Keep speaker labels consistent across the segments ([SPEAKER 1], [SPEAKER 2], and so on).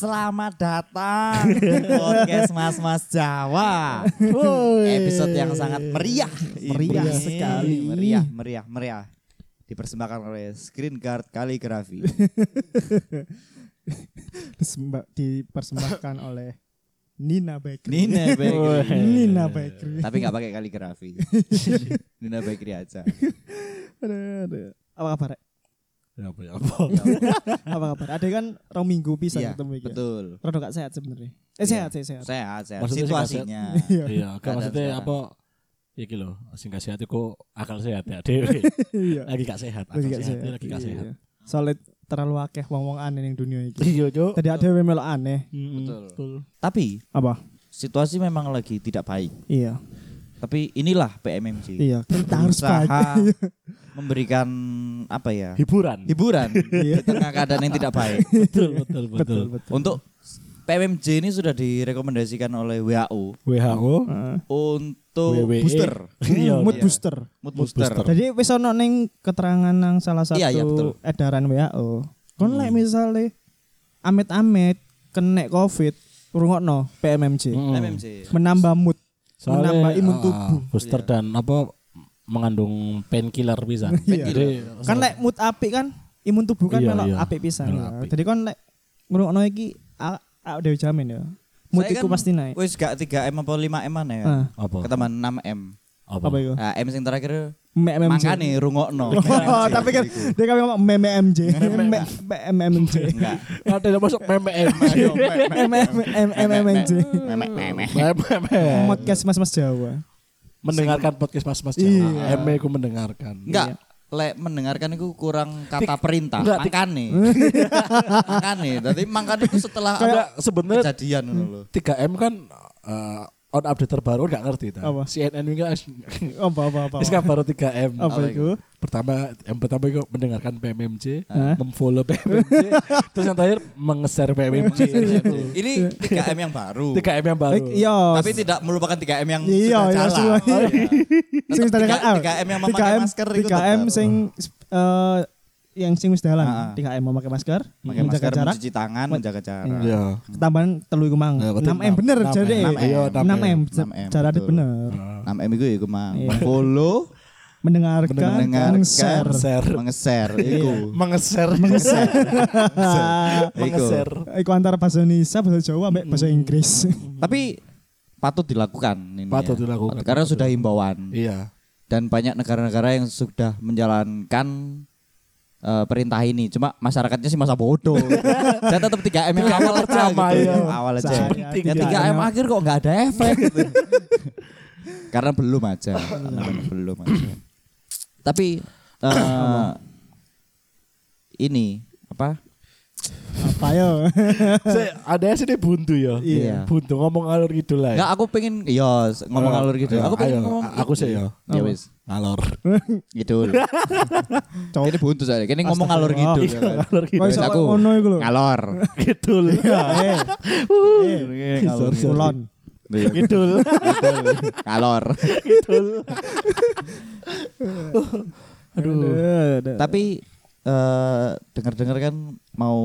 [SPEAKER 1] Selamat datang di podcast Mas Mas Jawa. Episode yang sangat meriah,
[SPEAKER 2] Meriah
[SPEAKER 1] Ini.
[SPEAKER 2] sekali.
[SPEAKER 1] Meriah, meriah, meriah. Dipersembahkan oleh Screen Guard Kaligrafi.
[SPEAKER 2] Dipersembahkan oleh Nina Bakery.
[SPEAKER 1] Nina Bakery.
[SPEAKER 2] Nina Bakery.
[SPEAKER 1] Tapi nggak pakai kaligrafi. Nina Bakery aja.
[SPEAKER 2] Aduh, aduh. Apa kabar?
[SPEAKER 3] Ya apa ya
[SPEAKER 2] Apa kabar? Ada kan rong minggu bisa
[SPEAKER 1] Iya,
[SPEAKER 2] ketemu iki.
[SPEAKER 1] betul.
[SPEAKER 2] Rada gak sehat sebenarnya. Eh sehat sih sehat.
[SPEAKER 1] Sehat, sehat.
[SPEAKER 3] Maksudnya
[SPEAKER 1] Situasinya.
[SPEAKER 2] Iya.
[SPEAKER 3] Iya, kan maksudnya apa Iki lho, sing gak sehat iku akal sehat ya.
[SPEAKER 2] Iya.
[SPEAKER 3] lagi gak sehat, akal
[SPEAKER 2] Lagi gak
[SPEAKER 3] sehat,
[SPEAKER 2] sehat.
[SPEAKER 3] lagi gak sehat.
[SPEAKER 2] Iya. Soalnya terlalu akeh wong-wong aneh ning dunia iki.
[SPEAKER 3] Iya, Cuk.
[SPEAKER 2] Tadi ada yang melok aneh.
[SPEAKER 1] Betul.
[SPEAKER 3] Betul.
[SPEAKER 1] Tapi
[SPEAKER 2] Apa?
[SPEAKER 1] situasi memang lagi tidak baik.
[SPEAKER 2] Iya.
[SPEAKER 1] Tapi inilah PMMC.
[SPEAKER 2] Iya, kita harus
[SPEAKER 1] memberikan apa ya?
[SPEAKER 3] Hiburan.
[SPEAKER 1] Hiburan
[SPEAKER 2] Iya.
[SPEAKER 1] di tengah keadaan yang tidak baik.
[SPEAKER 3] betul, betul, betul.
[SPEAKER 2] Betul, betul.
[SPEAKER 1] Untuk PMMJ ini sudah direkomendasikan oleh WHO
[SPEAKER 3] WHO
[SPEAKER 2] Heeh.
[SPEAKER 1] untuk
[SPEAKER 3] WWE.
[SPEAKER 1] booster,
[SPEAKER 3] Iya,
[SPEAKER 2] mood
[SPEAKER 1] iya.
[SPEAKER 2] booster.
[SPEAKER 1] mood booster.
[SPEAKER 3] booster.
[SPEAKER 2] Jadi wis ono ning keterangan nang salah satu
[SPEAKER 1] Iya, iya, betul.
[SPEAKER 2] edaran WHO. Kon lek misale amit-amit kena Covid, rungokno PMMJ.
[SPEAKER 3] Mm.
[SPEAKER 1] PMMJ.
[SPEAKER 2] Menambah mood,
[SPEAKER 3] Soalnya,
[SPEAKER 2] menambah imun
[SPEAKER 3] ah,
[SPEAKER 2] tubuh.
[SPEAKER 3] booster
[SPEAKER 1] Iya.
[SPEAKER 3] dan apa mengandung painkiller bisa.
[SPEAKER 2] Iya.
[SPEAKER 3] Jadi
[SPEAKER 2] Kan lek mood apik kan imun tubuh kan
[SPEAKER 3] Iya,
[SPEAKER 2] melok
[SPEAKER 3] iya.
[SPEAKER 2] apik pisan.
[SPEAKER 3] Melok
[SPEAKER 2] ya.
[SPEAKER 3] apik.
[SPEAKER 2] Jadi kon lek ngrungokno iki a- a dewe jamin ya. Mood iku
[SPEAKER 1] kan
[SPEAKER 2] pasti naik.
[SPEAKER 1] Wis gak 3M apa 5M mana ya?
[SPEAKER 2] Ah,
[SPEAKER 3] apa?
[SPEAKER 1] Ketambahan 6M.
[SPEAKER 3] Apa?
[SPEAKER 2] apa itu?
[SPEAKER 1] Nah, M sing terakhir
[SPEAKER 2] MMJ.
[SPEAKER 1] mangkane rungokno.
[SPEAKER 2] Oh, tapi kan dia kan ngomong meme MJ. MMJ.
[SPEAKER 1] enggak.
[SPEAKER 3] Ada yang masuk PMM.
[SPEAKER 1] Ayo, me- me-
[SPEAKER 2] MMJ.
[SPEAKER 1] memek memek.
[SPEAKER 2] Podcast Mas-mas Jawa.
[SPEAKER 3] mendengarkan podcast Mas Mas
[SPEAKER 2] Iya.
[SPEAKER 3] Jawa. M ku mendengarkan.
[SPEAKER 1] Enggak. Lek mendengarkan itu kurang kata perintah.
[SPEAKER 3] enggak, tik-
[SPEAKER 1] Makane. Makane. Dadi mangkane itu setelah ada
[SPEAKER 3] sebenarnya
[SPEAKER 1] kejadian ngono lho.
[SPEAKER 3] 3M kan eh, on update terbaru enggak ngerti ta.
[SPEAKER 2] Apa?
[SPEAKER 3] CNN ini kan
[SPEAKER 2] Apa apa apa.
[SPEAKER 3] Is kan baru 3M.
[SPEAKER 2] Apa
[SPEAKER 1] Apa
[SPEAKER 2] itu?
[SPEAKER 3] Pertama yang pertama itu mendengarkan PMMJ,
[SPEAKER 2] Hah?
[SPEAKER 3] memfollow PMMJ, terus yang terakhir mengeser PMMJ.
[SPEAKER 1] Ini 3M yang baru.
[SPEAKER 3] 3M yang baru.
[SPEAKER 2] Eh, Iya.
[SPEAKER 1] Tapi tidak merupakan 3M yang
[SPEAKER 2] Iya,
[SPEAKER 1] sudah
[SPEAKER 2] iya,
[SPEAKER 1] jalan.
[SPEAKER 2] semua.
[SPEAKER 1] Iya.
[SPEAKER 2] sing tadi kan
[SPEAKER 1] 3M yang memakai masker itu
[SPEAKER 2] 3M
[SPEAKER 1] tetap.
[SPEAKER 2] sing eh yang sing wis dalan.
[SPEAKER 1] Ah, ah.
[SPEAKER 2] 3M memakai masker,
[SPEAKER 1] Pakai
[SPEAKER 2] menjaga
[SPEAKER 1] masker,
[SPEAKER 2] jarak.
[SPEAKER 1] mencuci tangan, menjaga jarak.
[SPEAKER 3] Iya.
[SPEAKER 2] Ketambahan telu iku mang.
[SPEAKER 3] Ya, betul,
[SPEAKER 2] 6M bener
[SPEAKER 3] 6M.
[SPEAKER 2] jadi.
[SPEAKER 1] 6M.
[SPEAKER 3] Iya,
[SPEAKER 2] 6M.
[SPEAKER 1] 6M,
[SPEAKER 2] Jarak bener.
[SPEAKER 1] 6M itu iku mah
[SPEAKER 2] Iya.
[SPEAKER 1] follow,
[SPEAKER 2] Mendengarkan,
[SPEAKER 1] mendengarkan,
[SPEAKER 2] share.
[SPEAKER 3] Share.
[SPEAKER 1] mengeser iku.
[SPEAKER 3] Mengeser.
[SPEAKER 2] Mengeser.
[SPEAKER 3] Mengeser.
[SPEAKER 2] Iku antara bahasa Indonesia, bahasa Jawa, ambek bahasa Inggris.
[SPEAKER 1] Tapi patut dilakukan ini.
[SPEAKER 3] Patut
[SPEAKER 1] ya.
[SPEAKER 3] dilakukan.
[SPEAKER 1] Karena sudah himbauan
[SPEAKER 3] Iya.
[SPEAKER 1] dan banyak negara-negara yang sudah menjalankan eh, perintah ini. Cuma masyarakatnya sih masa bodoh. Saya tetap 3M yang awal aja gitu.
[SPEAKER 3] iya.
[SPEAKER 1] Awal aja.
[SPEAKER 3] Penting.
[SPEAKER 1] Ya 3M akhir kok nggak ada efek gitu. Karena belum aja. Karena belum aja. Tapi eh, ini apa?
[SPEAKER 2] Apa yo?
[SPEAKER 3] Saya ada sih dia buntu ya.
[SPEAKER 1] Iya.
[SPEAKER 3] Buntu ngomong alur gitu lah.
[SPEAKER 1] Enggak, aku pengen iya ngomong alur gitu.
[SPEAKER 3] Ayo,
[SPEAKER 1] Aku pengen ngomong
[SPEAKER 3] aku sih ya.
[SPEAKER 1] Ya wis.
[SPEAKER 3] Alor.
[SPEAKER 1] Gitu. Ini buntu saya. Kini ngomong alur gitu. ya kan.
[SPEAKER 3] Alor gitu.
[SPEAKER 1] Aku.
[SPEAKER 2] ngono iku lho.
[SPEAKER 1] Ngalor.
[SPEAKER 3] Gitu.
[SPEAKER 2] Ya, eh.
[SPEAKER 1] Iya,
[SPEAKER 3] Sorry, sorry.
[SPEAKER 2] Kulon.
[SPEAKER 3] Gitu.
[SPEAKER 1] Ngalor.
[SPEAKER 3] Gitu.
[SPEAKER 2] Aduh.
[SPEAKER 1] Tapi eh dengar-dengar kan mau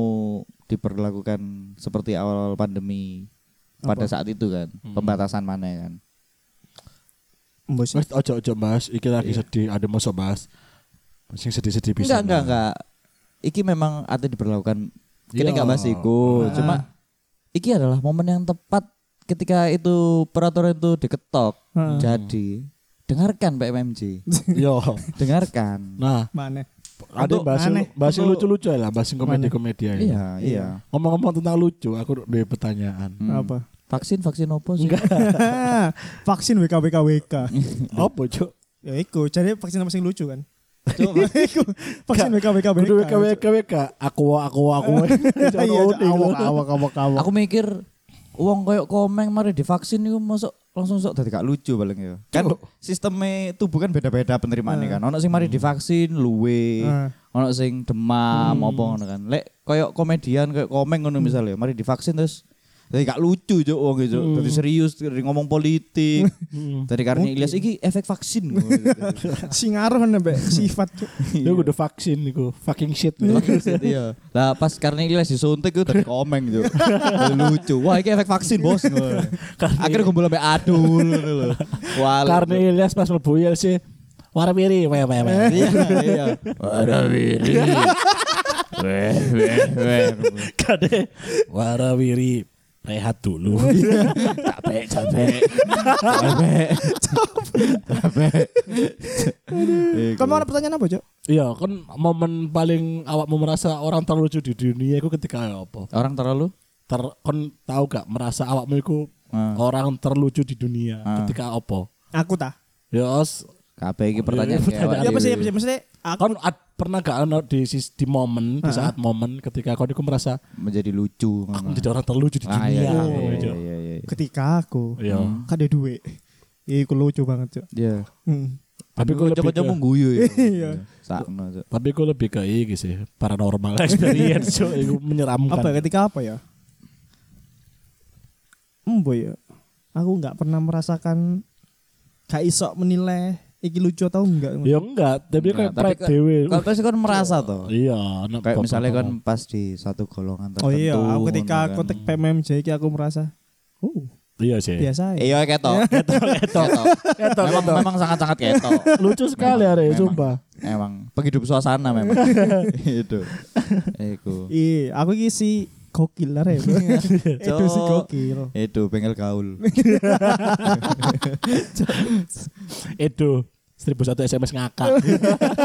[SPEAKER 1] diperlakukan seperti awal pandemi pada saat itu kan, pembatasan mana kan.
[SPEAKER 3] Mas ojo ojo Mas, iki lagi sedih, ada masuk Mas. Sing sedih-sedih bisa.
[SPEAKER 1] Enggak, enggak, enggak. Iki memang ada diperlakukan. Kini
[SPEAKER 3] Iya.
[SPEAKER 1] enggak bahas iku, cuma iki adalah momen yang tepat ketika itu peraturan itu diketok.
[SPEAKER 2] Heeh.
[SPEAKER 1] Jadi dengarkan PMMJ.
[SPEAKER 3] Yo.
[SPEAKER 1] dengarkan.
[SPEAKER 3] Nah,
[SPEAKER 2] Mana?
[SPEAKER 3] Ada
[SPEAKER 1] Untuk
[SPEAKER 3] bahas
[SPEAKER 2] aneh.
[SPEAKER 3] bahas yang
[SPEAKER 2] Untuk-
[SPEAKER 3] lucu-lucu lah, bahas yang komedi-komedi aja.
[SPEAKER 1] Iya, iya.
[SPEAKER 3] Ngomong-ngomong tentang lucu, aku ada pertanyaan.
[SPEAKER 1] Hmm.
[SPEAKER 2] Apa?
[SPEAKER 1] Vaksin vaksin apa sih?
[SPEAKER 2] Vaksin WK WK WK.
[SPEAKER 3] Apa, Cuk?
[SPEAKER 2] Ya iku, jadi vaksin apa sing lucu kan? Coba iku vaksin WK WK WK.
[SPEAKER 3] WK WK WK. Aku aku aku.
[SPEAKER 2] Iya, awak awak awak awak.
[SPEAKER 1] Aku mikir uang koyok komeng mari divaksin itu masuk langsung sok tadi gak lucu paling ya. Kan sistemnya tubuh kan beda-beda penerimaannya kan. Ono sing mari divaksin luwe,
[SPEAKER 2] Hmm.
[SPEAKER 1] ono sing demam apa ngono kan. Lek koyok komedian koyok komeng ngono misalnya, mari divaksin terus Jadi gak lucu cuk wong itu.
[SPEAKER 2] Hmm.
[SPEAKER 1] Jadi serius dari ngomong politik. Dari karena Ilyas iki efek vaksin.
[SPEAKER 2] Si ngaruh nembek sifat Cuk.
[SPEAKER 3] Dia udah vaksin iku, fucking shit.
[SPEAKER 1] Iya. Lah pas karena Ilyas disuntik itu dari komeng cuk. Lucu. Wah iki efek vaksin bos. Akhirnya kumpul sampai adul ngono lho. Wah.
[SPEAKER 3] Karena Ilyas pas mlebu sih weh weh weh.
[SPEAKER 1] iya iya. Warawiri. Weh weh weh.
[SPEAKER 3] Kade warawiri rehat dulu.
[SPEAKER 1] capek capek capek capek
[SPEAKER 2] Kamu ada pertanyaan apa, Cuk?
[SPEAKER 3] Iya, kan momen paling awakmu merasa orang terlucu di dunia itu ketika apa?
[SPEAKER 1] orang terlalu
[SPEAKER 3] Ter kon tahu gak merasa awakmu itu
[SPEAKER 1] Ah.
[SPEAKER 3] orang terlucu di dunia
[SPEAKER 1] Ah.
[SPEAKER 3] ketika apa?
[SPEAKER 2] Aku ta.
[SPEAKER 3] Ya,
[SPEAKER 1] kabeh iki pertanyaan
[SPEAKER 3] Iya,
[SPEAKER 1] kayak
[SPEAKER 3] pertanyaan.
[SPEAKER 1] awak
[SPEAKER 2] Ya apa sih, sih? Maksudnya aku
[SPEAKER 3] kon ad- pernah gak ono di di momen di saat momen ketika kon iku merasa
[SPEAKER 1] menjadi lucu
[SPEAKER 3] aku menjadi orang terlucu di
[SPEAKER 1] Ah,
[SPEAKER 3] dunia.
[SPEAKER 1] iya,
[SPEAKER 2] Oh.
[SPEAKER 1] iya,
[SPEAKER 3] gitu.
[SPEAKER 1] iya, iya, iya.
[SPEAKER 2] ketika aku
[SPEAKER 3] Iya.
[SPEAKER 2] kan ada duit. Iku lucu banget, Cuk.
[SPEAKER 1] Iya.
[SPEAKER 2] Hmm.
[SPEAKER 3] Tapi kok lebih
[SPEAKER 1] coba-coba
[SPEAKER 3] ke-
[SPEAKER 1] guyu ya.
[SPEAKER 2] Iya.
[SPEAKER 1] Sakno. Cuk.
[SPEAKER 3] Tapi gue lebih ke iki sih paranormal experience so, itu menyeramkan.
[SPEAKER 2] Apa ketika apa ya? Embo ya. Aku nggak pernah merasakan gak iso menilai iki lucu atau enggak.
[SPEAKER 3] Ya enggak, tapi
[SPEAKER 1] tapi
[SPEAKER 3] pride
[SPEAKER 1] kan-
[SPEAKER 3] dewe.
[SPEAKER 1] Kalau pasti kan merasa toh.
[SPEAKER 3] Iya,
[SPEAKER 1] Kayak misalnya kan pas di satu golongan tertentu.
[SPEAKER 2] Oh iya, aku ketika
[SPEAKER 1] ngono
[SPEAKER 2] aku
[SPEAKER 1] kan.
[SPEAKER 2] tek PMMJ iki aku merasa oh,
[SPEAKER 3] Iya sih.
[SPEAKER 2] biasa ya.
[SPEAKER 1] Iya ketok. Ketok. Ketok.
[SPEAKER 3] Ketok,
[SPEAKER 1] Memang sangat-sangat ketok.
[SPEAKER 3] Lucu sekali
[SPEAKER 1] memang.
[SPEAKER 3] sumpah.
[SPEAKER 1] Emang penghidup suasana memang. Itu. Iku.
[SPEAKER 2] Iya, aku iki si gokil lah ya. Itu si gokil.
[SPEAKER 1] Itu bengkel gaul.
[SPEAKER 3] Itu 1001 SMS ngakak.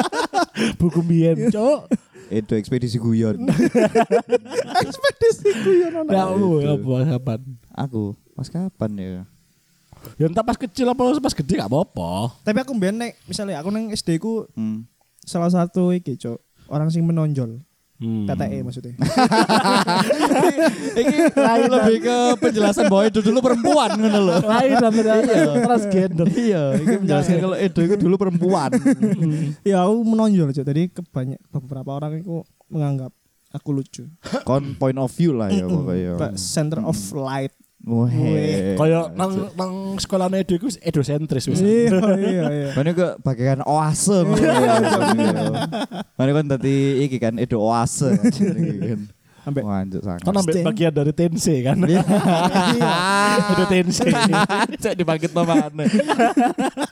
[SPEAKER 3] Buku biyen, Cok.
[SPEAKER 1] Itu ekspedisi guyon.
[SPEAKER 2] Ekspedisi guyon
[SPEAKER 3] Ya
[SPEAKER 2] ana.
[SPEAKER 3] lu
[SPEAKER 1] Itu.
[SPEAKER 3] apa kapan?
[SPEAKER 1] Aku pas kapan ya?
[SPEAKER 3] Ya entah pas kecil apa pas gede gak apa-apa.
[SPEAKER 2] Tapi aku mbien nek misalnya aku nang SD ku
[SPEAKER 1] Hmm.
[SPEAKER 2] salah satu iki, Cok. Orang sing menonjol.
[SPEAKER 3] Hmm.
[SPEAKER 2] TTE maksudnya.
[SPEAKER 1] Ini lebih ke penjelasan bahwa itu dulu perempuan ngono lho.
[SPEAKER 3] Lain dan transgender.
[SPEAKER 1] Iya, ini menjelaskan kalau Edo itu dulu perempuan.
[SPEAKER 2] ya aku menonjol, Cok. Tadi kebanyak beberapa orang itu menganggap aku lucu.
[SPEAKER 1] Kon point of view lah ya pokoknya.
[SPEAKER 2] Center of light.
[SPEAKER 1] Wah.
[SPEAKER 3] Kayak nang nang sekolah Edo iku edosentris wis.
[SPEAKER 2] iya, iya, iya.
[SPEAKER 1] Ke bagian oase ya. Mana kan tadi iki kan Edo oase.
[SPEAKER 2] Ambek
[SPEAKER 1] Wah, anjuk sangat.
[SPEAKER 3] Kan
[SPEAKER 2] Sting.
[SPEAKER 3] bagian dari tense kan.
[SPEAKER 1] Iya.
[SPEAKER 3] Edo tense.
[SPEAKER 1] Cek dibangkit no mana.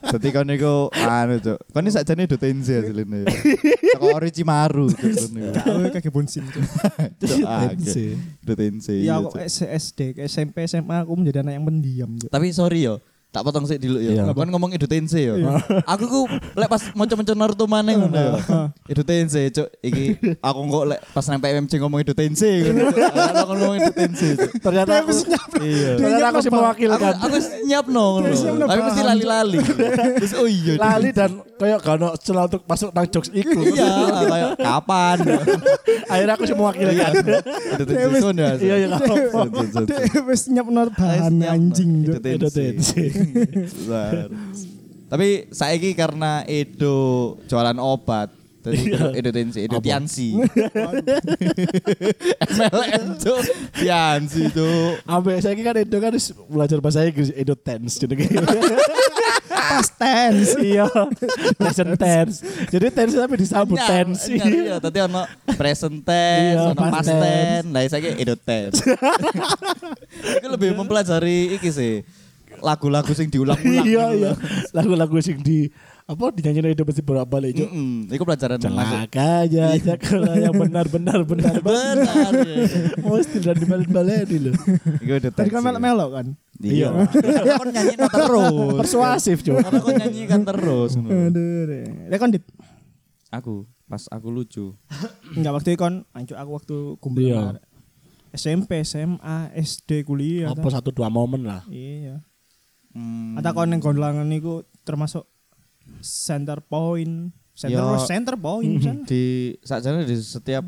[SPEAKER 1] Dadi kon niku anu cuk. Kon iki sakjane Edo tense asline. Teko Orochimaru cuk kon niku.
[SPEAKER 2] Cok.
[SPEAKER 1] Cuk, ah,
[SPEAKER 3] Tense.
[SPEAKER 1] Edo tense.
[SPEAKER 2] Ya
[SPEAKER 1] iya,
[SPEAKER 2] aku
[SPEAKER 1] Cuk.
[SPEAKER 2] SD, ke SMP, SMA aku menjadi anak yang pendiam.
[SPEAKER 1] Tapi sorry yo, tak potong sih dulu ya.
[SPEAKER 3] Iya.
[SPEAKER 1] Kon ngomong Edo Tensei yo. Aku ku lek pas maca-maca Naruto maneh ngono yo. Edo Tensei, cuk. Iki aku kok lek pas nang PMC ngomong Edo Tensei ngono. Cuk. Aku ngomong. Cuk.
[SPEAKER 3] Ternyata aku
[SPEAKER 1] Iya.
[SPEAKER 3] ternyata aku sih
[SPEAKER 1] Aku
[SPEAKER 3] mewakilkan.
[SPEAKER 1] aku nyiap no ngono. Tapi mesti lali-lali. Terus oh iya.
[SPEAKER 3] Lali dan kayak gak ono celah untuk masuk nang jokes iku.
[SPEAKER 1] Iya, kayak kapan?
[SPEAKER 3] Akhirnya aku sih mewakilkan.
[SPEAKER 1] Son ya.
[SPEAKER 3] Iya, iya,
[SPEAKER 2] wis nyapno bahan anjing.
[SPEAKER 1] Edo Tapi saiki karena Edo jualan obat. Jadi
[SPEAKER 3] Iya.
[SPEAKER 1] Edo Tensi, Edo? Tiansi. MLM tuh Tiansi tuh.
[SPEAKER 3] Ambek saya kan Edo kan belajar bahasa Inggris Edo tense jenenge.
[SPEAKER 2] Past tense.
[SPEAKER 3] Iya, present tense. Jadi tense tapi disambut tense.
[SPEAKER 1] Iya, tadi ono present tense,
[SPEAKER 3] Iya,
[SPEAKER 1] ono
[SPEAKER 3] past
[SPEAKER 1] past tense. Lah saiki Edo tense. Itu lebih mempelajari iki sih. Lagu-lagu sing diulang-ulang.
[SPEAKER 3] Iya
[SPEAKER 1] gitu
[SPEAKER 3] iya. Lagu-lagu sing di apa dinyanyiin Edo mesti bolak-balik Cuk.
[SPEAKER 1] Mm-mm, Iku pelajaran masuk.
[SPEAKER 3] Celakanya sekolah yang benar-benar benar
[SPEAKER 1] Benar. ya.
[SPEAKER 3] Mesti dan dibalik-balik loh.
[SPEAKER 1] Iku Edo
[SPEAKER 2] Tadi kan
[SPEAKER 1] Tensi.
[SPEAKER 2] melok-melok kan.
[SPEAKER 1] Iya. Karena kon nyanyi terus.
[SPEAKER 3] Persuasif Cuk.
[SPEAKER 1] Karena kon nyanyi kan terus.
[SPEAKER 2] Aduh. deh. Ya kan dit.
[SPEAKER 1] Aku pas aku lucu.
[SPEAKER 2] Enggak waktu itu kan anjuk aku waktu kumpul
[SPEAKER 3] Iya.
[SPEAKER 2] SMP, SMA, SD, kuliah.
[SPEAKER 3] Apa satu dua momen lah.
[SPEAKER 2] Iya.
[SPEAKER 1] Hmm.
[SPEAKER 2] Atau kon ning gondlangan niku termasuk center point. Center
[SPEAKER 1] Ya.
[SPEAKER 2] center point misalnya.
[SPEAKER 1] di sakjane di setiap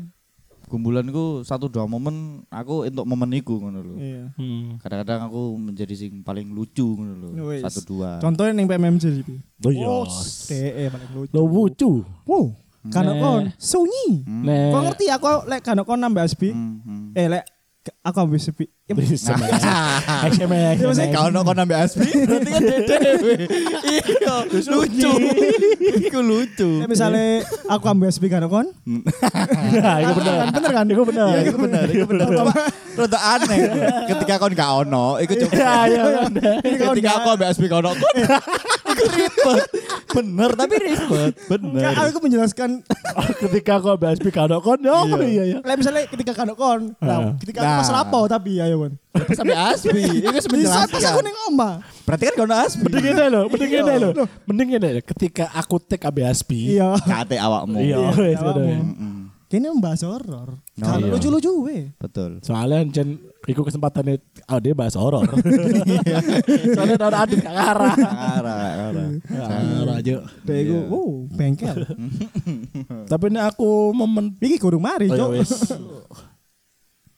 [SPEAKER 1] kumpulanku satu dua momen aku untuk momen iku ngono lho.
[SPEAKER 2] Iya.
[SPEAKER 3] Hmm.
[SPEAKER 1] Kadang-kadang aku menjadi sing paling lucu ngono lho.
[SPEAKER 2] Wis.
[SPEAKER 1] Satu dua.
[SPEAKER 2] Contohnya ning PMMJ iki.
[SPEAKER 3] Oh iya.
[SPEAKER 2] Oh, DE paling lucu.
[SPEAKER 3] Lo lucu.
[SPEAKER 2] Wow. Kan
[SPEAKER 3] Nah.
[SPEAKER 2] kon sunyi.
[SPEAKER 1] Hmm.
[SPEAKER 2] Kau ngerti aku lek kan kon nambah asbi.
[SPEAKER 1] Hmm, hmm.
[SPEAKER 2] Eh lek Aku ambil sepi. Ya,
[SPEAKER 3] Bisa. SMA.
[SPEAKER 1] Ya mesti kau ambek Asbi, berarti kan dede. Iya, lucu. Iku lucu.
[SPEAKER 2] ya misalnya aku ambil sepi kan kon.
[SPEAKER 3] Nah, itu bener.
[SPEAKER 2] Bener kan?
[SPEAKER 3] Itu bener.
[SPEAKER 1] Iya, itu benar, itu benar. Cuma rada aneh. Ketika kon gak ono, iku coba.
[SPEAKER 3] Iya, iya, bener.
[SPEAKER 1] Ketika aku ambek Asbi kau ono, Iku ribet. Bener, tapi ribet. Bener.
[SPEAKER 2] Enggak, aku menjelaskan
[SPEAKER 3] Ketika aku bahas pikado kon, oh iya iya.
[SPEAKER 2] Lah misalnya ketika kan kon. Nah, ketika aku
[SPEAKER 1] Nah.
[SPEAKER 2] pas lapo tapi ayo kon.
[SPEAKER 1] Pas sampai Asbi, iku
[SPEAKER 2] Bisa pas aku ning omah.
[SPEAKER 1] Berarti kan kau ono Asbi.
[SPEAKER 3] Mending ini loh, mending ini loh. Mending ini loh. Ketika aku take AB Aspi.
[SPEAKER 2] Iya.
[SPEAKER 1] Kate awakmu.
[SPEAKER 3] Iya,
[SPEAKER 2] Iya. Kini membahas horor.
[SPEAKER 1] Oh,
[SPEAKER 2] Kalau
[SPEAKER 3] iya.
[SPEAKER 2] lucu-lucu we.
[SPEAKER 1] Betul.
[SPEAKER 3] Soalnya jen iku kesempatan oh dia bahas horor. Soalnya tahun adit gak ngarah.
[SPEAKER 1] Arah, arah.
[SPEAKER 3] Ngarah aja.
[SPEAKER 2] Dek iku, wow, bengkel.
[SPEAKER 3] Tapi ini aku momen
[SPEAKER 2] Iki kudu mari,
[SPEAKER 3] Oh,
[SPEAKER 2] Cuk.
[SPEAKER 3] ya wes.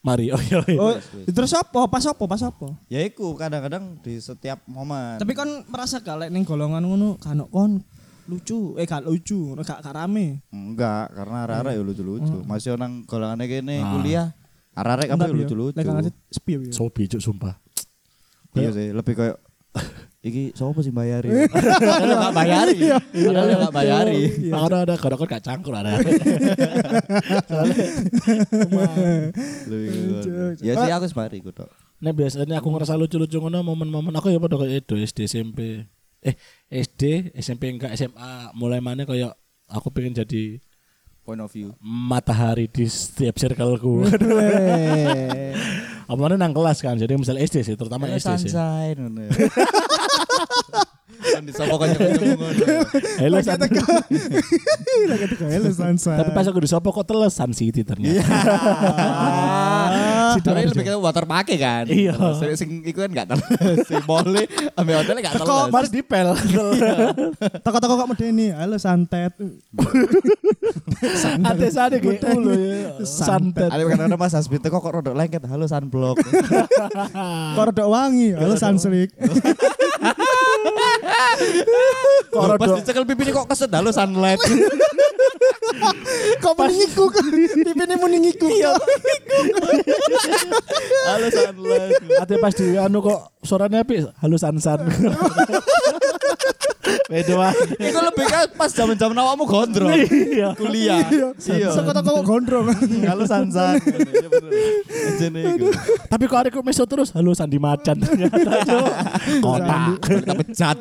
[SPEAKER 3] Mari, oh iya. iya.
[SPEAKER 2] Oh, terus apa? Pas apa? Pas apa?
[SPEAKER 1] Ya iku kadang-kadang di setiap momen.
[SPEAKER 2] Tapi kon merasa gak lek ning golongan ngono kan kon lucu, eh gak lucu, gak gak rame.
[SPEAKER 1] Enggak, karena arah-arah ya lucu-lucu. Masih orang golongannya kene
[SPEAKER 3] Ah.
[SPEAKER 1] kuliah. Arah-arah kabeh
[SPEAKER 2] Enggak,
[SPEAKER 1] lucu-lucu.
[SPEAKER 2] Lek gak sepi ya.
[SPEAKER 3] Sobi cuk sumpah.
[SPEAKER 1] Iya sih, lebih kayak iki sapa sih bayari? Padahal enggak bayari. Padahal enggak bayari.
[SPEAKER 3] Ada ada kadang kan gak cangkur ada.
[SPEAKER 1] Ya sih aku semari tok.
[SPEAKER 3] Nah biasanya aku ngerasa lucu-lucu ngono momen-momen aku ya pada kayak itu SD SMP. Eh SD SMP enggak SMA mulai mana kayak aku pengen jadi
[SPEAKER 1] Point of view.
[SPEAKER 3] matahari di setiap circleku.
[SPEAKER 2] Eh.
[SPEAKER 3] Apa mana nang kelas kan. Jadi misalnya SD sih terutama SD sih.
[SPEAKER 1] sunshine. Kan.
[SPEAKER 3] Hello. Tapi pas aku disapa kok teles Sun City ternyata.
[SPEAKER 1] Tapi lebih kayak water pake kan.
[SPEAKER 3] Iya.
[SPEAKER 1] Sing sing iku kan enggak terus. Si mole ambil hotelnya enggak
[SPEAKER 2] Teko,
[SPEAKER 1] terus.
[SPEAKER 3] Mari dipel.
[SPEAKER 2] Toko-toko kok medeni, halo santet.
[SPEAKER 3] Ate sade ge ulu ya. Santet.
[SPEAKER 1] Ada kadang-kadang Mas Hasbi teko kok rodok lengket. Halo sunblock.
[SPEAKER 2] Kok rada wangi, halo sunslick.
[SPEAKER 1] Kok pas dicekel pipi kok keset halo sunlight.
[SPEAKER 2] Kok meningiku kan? Pipine meningiku. Iya.
[SPEAKER 1] halo sunlight.
[SPEAKER 3] Ate pas di anu kok suaranya api halo Sansan. Beda.
[SPEAKER 1] Iku lebih kan pas zaman-zaman awakmu gondrong.
[SPEAKER 3] Iya.
[SPEAKER 1] Kuliah. Iya.
[SPEAKER 2] Toko-toko kok gondrong.
[SPEAKER 1] Halo Sansan. Iya iku.
[SPEAKER 3] Tapi kok adekku meso terus halo Sandi Macan. Kota.
[SPEAKER 1] Kita pecat.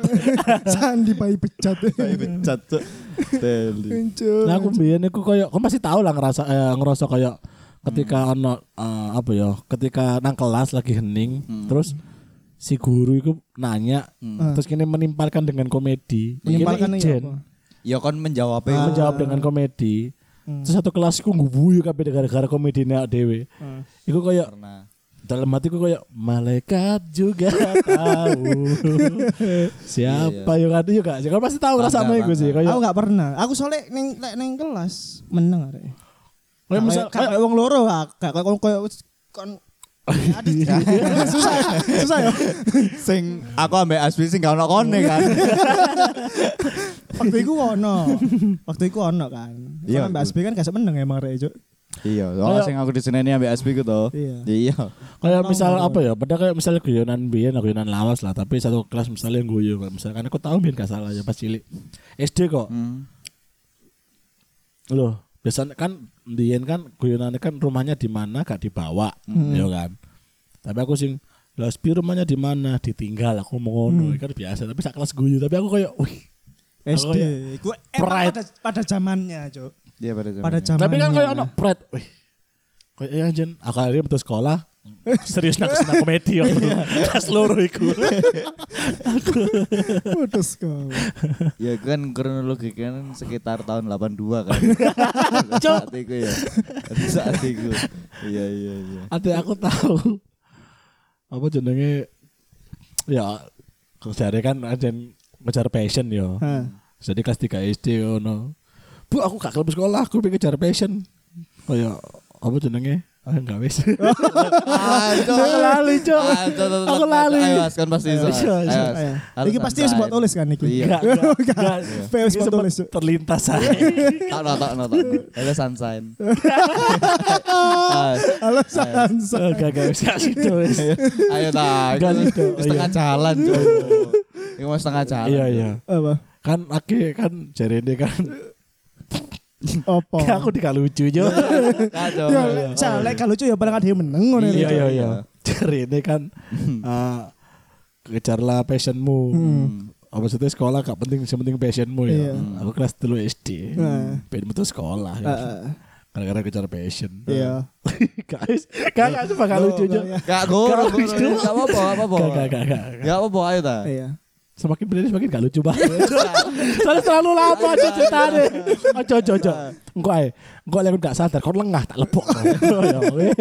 [SPEAKER 2] Sandi bayi pecat.
[SPEAKER 1] Kayak pecat. Teli.
[SPEAKER 3] Nah aku mbiyen iku koyo kok masih tahu lah ngerasa eh, ngerasa koyo ketika ono eh, apa ya, ketika nang kelas lagi hening, terus si guru itu nanya, terus kini menimpalkan dengan komedi.
[SPEAKER 2] Menimpalkan
[SPEAKER 3] Kini
[SPEAKER 2] ya
[SPEAKER 3] ijen.
[SPEAKER 2] apa?
[SPEAKER 1] Ya kon menjawab
[SPEAKER 3] menjawab dengan komedi. Terus satu kelasku ngubuyu kabeh gara-gara komedinya dhewe. Iku koyo dalam hatiku kayak malaikat juga tahu siapa yang ada juga sih kan pasti tahu
[SPEAKER 1] Bangga,
[SPEAKER 3] rasanya gue sih
[SPEAKER 2] Aku
[SPEAKER 3] kayak
[SPEAKER 2] gak pernah. Aku soalnya neng lek neng kelas meneng arek.
[SPEAKER 3] Kayak misal
[SPEAKER 2] kayak wong loro ah, kayak kayak kon Adit. susah ya, susah ya.
[SPEAKER 1] Sing aku ambek Asbi sing gak ono kone kan.
[SPEAKER 2] Waktu itu ono, waktu itu ono kan.
[SPEAKER 1] Iya,
[SPEAKER 2] Iya. Mbak Asbi kan gak meneng emang rek Cuk.
[SPEAKER 1] Iya, soalnya sing aku diseneni ambek Asbi ku to.
[SPEAKER 2] Iya.
[SPEAKER 1] Iya.
[SPEAKER 3] kayak misal apa ya pada kayak misalnya guyonan biyen guyonan lawas lah tapi satu kelas misalnya yang guyu kan misalkan aku tahu biyen gak salah ya pas cilik SD kok
[SPEAKER 1] Hmm.
[SPEAKER 3] loh biasanya kan biyen kan guyonannya kan rumahnya di mana gak dibawa ya kan tapi aku sing lah Spi rumahnya di mana ditinggal aku mau ngono kan biasa tapi sak kelas guyu tapi aku kayak wih
[SPEAKER 2] SD.
[SPEAKER 3] Aku
[SPEAKER 2] Gue
[SPEAKER 3] pride.
[SPEAKER 2] pada pada zamannya, Cuk.
[SPEAKER 1] Iya pada zaman.
[SPEAKER 2] Pada zamannya.
[SPEAKER 3] Tapi kan kayak ono pret. Wih. Kayak ya jen, aku akhirnya betul sekolah. Serius nak ke sana komedi ya. Pas loro iku.
[SPEAKER 2] Putus kau.
[SPEAKER 1] Ya kan kronologi kan sekitar tahun 82 kan. saat itu ya. Saat itu. Iya iya iya.
[SPEAKER 3] Ate aku tahu. Apa jenenge ya kerjanya kan ajen ngejar passion yo. Jadi kelas 3 SD ngono. Bu aku gak kelep sekolah, aku pengen ngejar passion. Kayak apa jenenge? Ah, enggak wis. Aku lali, Cok. Aku lali.
[SPEAKER 1] Ayo, kan pasti iso.
[SPEAKER 2] Iki pasti harus buat tulis kan iki.
[SPEAKER 1] Iya.
[SPEAKER 3] Enggak, enggak. enggak. Ini
[SPEAKER 2] buat tulis.
[SPEAKER 3] Terlintas saya.
[SPEAKER 1] Tak notok notok. Ada sunshine. Ah,
[SPEAKER 2] Halo Sansa.
[SPEAKER 3] Enggak, enggak wis kasih itu. wis.
[SPEAKER 1] Ayo tak. Setengah
[SPEAKER 3] Iya.
[SPEAKER 1] jalan, Cok. Ini mau setengah jalan.
[SPEAKER 3] Iya, iya.
[SPEAKER 2] Apa?
[SPEAKER 3] Kan aki kan jari ini kan
[SPEAKER 2] Opo?
[SPEAKER 3] Kayak aku tidak lucu jo.
[SPEAKER 1] Kacau.
[SPEAKER 2] Ya, lek kalau lucu ya ada yang meneng ngono
[SPEAKER 3] Iya
[SPEAKER 2] ya.
[SPEAKER 3] iya iya. Jari ini kan eh, kejarlah passionmu. Oh, maksudnya sekolah gak penting, yang penting passionmu ya.
[SPEAKER 2] Iya.
[SPEAKER 3] Aku kelas dulu SD.
[SPEAKER 2] Nah.
[SPEAKER 3] Pengen betul sekolah. ya.
[SPEAKER 2] Heeh.
[SPEAKER 3] Gara-gara kejar passion.
[SPEAKER 2] Iya.
[SPEAKER 3] Guys, gak gak sumpah gak lucu.
[SPEAKER 1] Gak goro,
[SPEAKER 3] Gak lucu.
[SPEAKER 1] gak apa-apa, gak apa-apa.
[SPEAKER 3] Gak gak gak gak.
[SPEAKER 1] Gak apa-apa, ayo ta.
[SPEAKER 2] Iya.
[SPEAKER 3] Semakin berdiri semakin gak lucu banget. Soalnya terlalu lama aja ceritanya. Ojo ojo ojo. Engko ae. Engko lek gak sadar kau lengah tak lepok. Ya weh.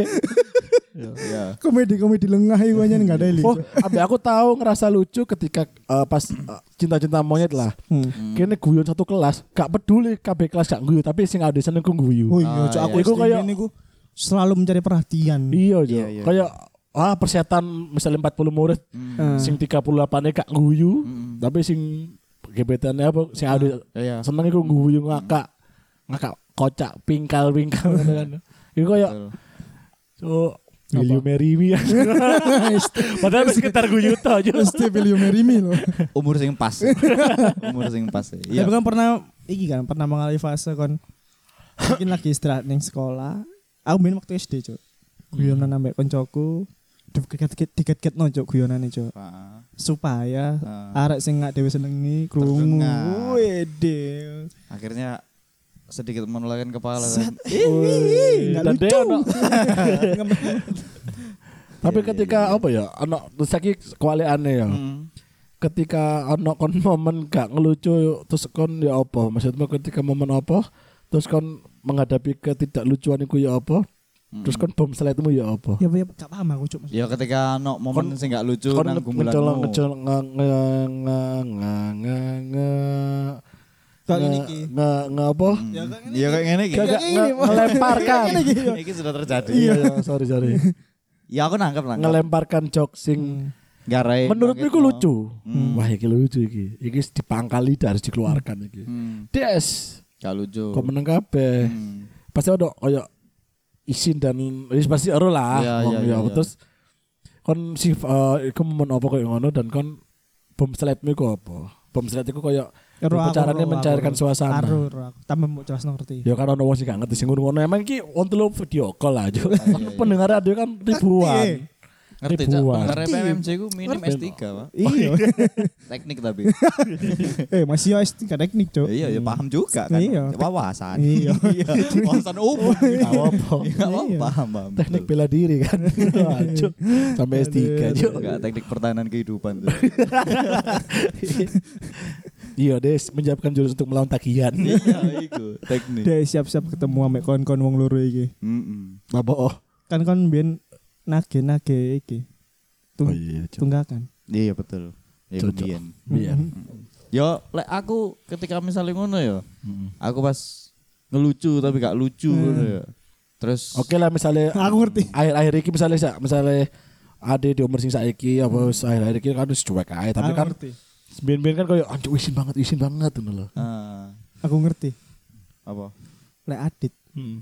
[SPEAKER 1] Iya.
[SPEAKER 2] Komedi-komedi lengah iku aja enggak ada
[SPEAKER 3] Oh,
[SPEAKER 2] lucu.
[SPEAKER 3] ambil aku tahu ngerasa lucu ketika eh, pas eh, cinta-cinta monyet lah.
[SPEAKER 2] Hmm.
[SPEAKER 3] Kene guyon satu kelas, gak peduli KB kelas gak guyu, tapi sing ada seneng ku guyu.
[SPEAKER 2] Oh iya,
[SPEAKER 1] Ah,
[SPEAKER 2] aku
[SPEAKER 3] iya. Iku
[SPEAKER 2] SD
[SPEAKER 3] kayak-
[SPEAKER 2] selalu mencari perhatian.
[SPEAKER 3] Iya, Jo.
[SPEAKER 1] Iya, iya.
[SPEAKER 3] Kayak ah persetan misalnya 40 murid,
[SPEAKER 2] Eh.
[SPEAKER 3] sing 38 nya gak guyu,
[SPEAKER 1] Mm.
[SPEAKER 3] tapi sing gebetan apa sing ada
[SPEAKER 1] Iya.
[SPEAKER 3] seneng iku guyu ngakak. Ngakak kocak pingkal-pingkal ngono kan. Iku kayak
[SPEAKER 1] Betul.
[SPEAKER 3] so Will you marry me? Padahal sekitar guyu to aja.
[SPEAKER 2] Mesti Will you marry me loh.
[SPEAKER 1] Umur sing pas. Umur sing pas. Iya.
[SPEAKER 2] Tapi kan pernah iki kan pernah mengalami fase kon mungkin lagi istirahat ning sekolah. Aku main waktu SD, Cuk. Guyonan ambek koncoku. Diket-ket diket-ket no Cuk guyonane.
[SPEAKER 1] Pak.
[SPEAKER 2] Supaya
[SPEAKER 1] Ah.
[SPEAKER 2] arek sing gak dhewe senengi krungu. Wede.
[SPEAKER 1] Akhirnya sedikit menolakkan kepala kan.
[SPEAKER 2] Ih, Enggak
[SPEAKER 3] Dan
[SPEAKER 2] lucu.
[SPEAKER 3] Tapi ketika apa ya, ono terus lagi kewaliane ya.
[SPEAKER 1] Hmm.
[SPEAKER 3] Ketika ono kon momen gak ngelucu terus kon ya apa? Maksudmu ketika momen apa? Terus kon menghadapi ketidaklucuan iku ya apa? Terus kon bom slide-mu ya apa?
[SPEAKER 2] Ya ya gak paham aku, Cuk.
[SPEAKER 1] Ya ketika no momen sing gak lucu
[SPEAKER 3] Kon
[SPEAKER 1] nang
[SPEAKER 3] nge-
[SPEAKER 1] gumbulanmu.
[SPEAKER 3] ngecolong ngecolong nge- nge- nge- nge- nge- nge-
[SPEAKER 2] Kayak
[SPEAKER 3] nge-
[SPEAKER 2] gini iki.
[SPEAKER 3] nge- nge- apa?
[SPEAKER 1] Hmm.
[SPEAKER 2] Ya, kayak.
[SPEAKER 1] Ya kayak gini iki.
[SPEAKER 2] Kayak gini,
[SPEAKER 1] Iki sudah terjadi.
[SPEAKER 3] Iya, iya, sorry sorry.
[SPEAKER 1] Ya aku nangkep nangkep.
[SPEAKER 3] Ngelemparkan jok sing
[SPEAKER 1] Garai.
[SPEAKER 3] menurutmu itu lucu.
[SPEAKER 1] Hmm.
[SPEAKER 3] Wah, iki lucu iki. Iki dipangkali harus dikeluarkan iki.
[SPEAKER 1] Hmm.
[SPEAKER 3] Des,
[SPEAKER 1] Gak lucu.
[SPEAKER 3] kok meneng kabeh.
[SPEAKER 1] Hmm.
[SPEAKER 3] Pasti ada koyo isin dan wis pasti ero lah.
[SPEAKER 1] Iya,
[SPEAKER 3] wong
[SPEAKER 1] iya,
[SPEAKER 3] ya.
[SPEAKER 1] iya.
[SPEAKER 3] Terus kon si uh, iku momen apa koyo ngono dan kon bom slide iku apa? Bom slide iku koyo caranya mencairkan suasana.
[SPEAKER 2] Ero aku. Tambah mau jelas ngerti.
[SPEAKER 3] Ya kan ono wong sing gak ngerti sing ngono emang iki untuk lo video call
[SPEAKER 1] iya.
[SPEAKER 3] Pendengar radio kan ribuan.
[SPEAKER 1] Ngerti cak.
[SPEAKER 3] Ribuan.
[SPEAKER 2] Ngerti.
[SPEAKER 1] PMC ku minim
[SPEAKER 3] Ngerti.
[SPEAKER 1] S3, Pak.
[SPEAKER 2] Iya.
[SPEAKER 1] Teknik tapi.
[SPEAKER 2] Eh, masih SD kan teknik, Cuk.
[SPEAKER 1] Iya, ya paham juga kan.
[SPEAKER 2] Iya.
[SPEAKER 1] Wawasan.
[SPEAKER 2] Iya.
[SPEAKER 1] Wawasan umum.
[SPEAKER 3] Gak apa-apa.
[SPEAKER 1] Iya, paham,
[SPEAKER 2] Iya.
[SPEAKER 1] paham, paham.
[SPEAKER 3] Teknik bela diri kan. Sampai S3 Jo.
[SPEAKER 1] Enggak teknik pertahanan kehidupan tuh.
[SPEAKER 3] Iya, Des menyiapkan jurus untuk melawan tagihan.
[SPEAKER 1] Iya, iku teknik.
[SPEAKER 2] Dia siap-siap ketemu ambek kon-kon wong loro iki.
[SPEAKER 1] Mm-mm.
[SPEAKER 3] Apa oh?
[SPEAKER 2] Kan kon biyen nage-nage iki. Tung
[SPEAKER 3] Oh iya,
[SPEAKER 2] tunggakan.
[SPEAKER 1] Iya betul. Ya kemudian.
[SPEAKER 3] Iya.
[SPEAKER 1] Yo, lek aku ketika misalnya ngono ya,
[SPEAKER 3] Mm.
[SPEAKER 1] aku pas ngelucu tapi gak lucu ngono ya. Terus
[SPEAKER 3] Oke lah misalnya
[SPEAKER 2] Aku ngerti.
[SPEAKER 3] akhir-akhir iki misalnya sa- misalnya ada di umur sing saiki apa wis akhir-akhir iki kan wis cuek ae tapi
[SPEAKER 2] Aku
[SPEAKER 3] kan
[SPEAKER 2] ngerti.
[SPEAKER 3] biyen-biyen kan koyo anjir isin banget isin banget ngono lho.
[SPEAKER 1] ah,
[SPEAKER 2] Aku ngerti.
[SPEAKER 1] apa?
[SPEAKER 2] Lek adit,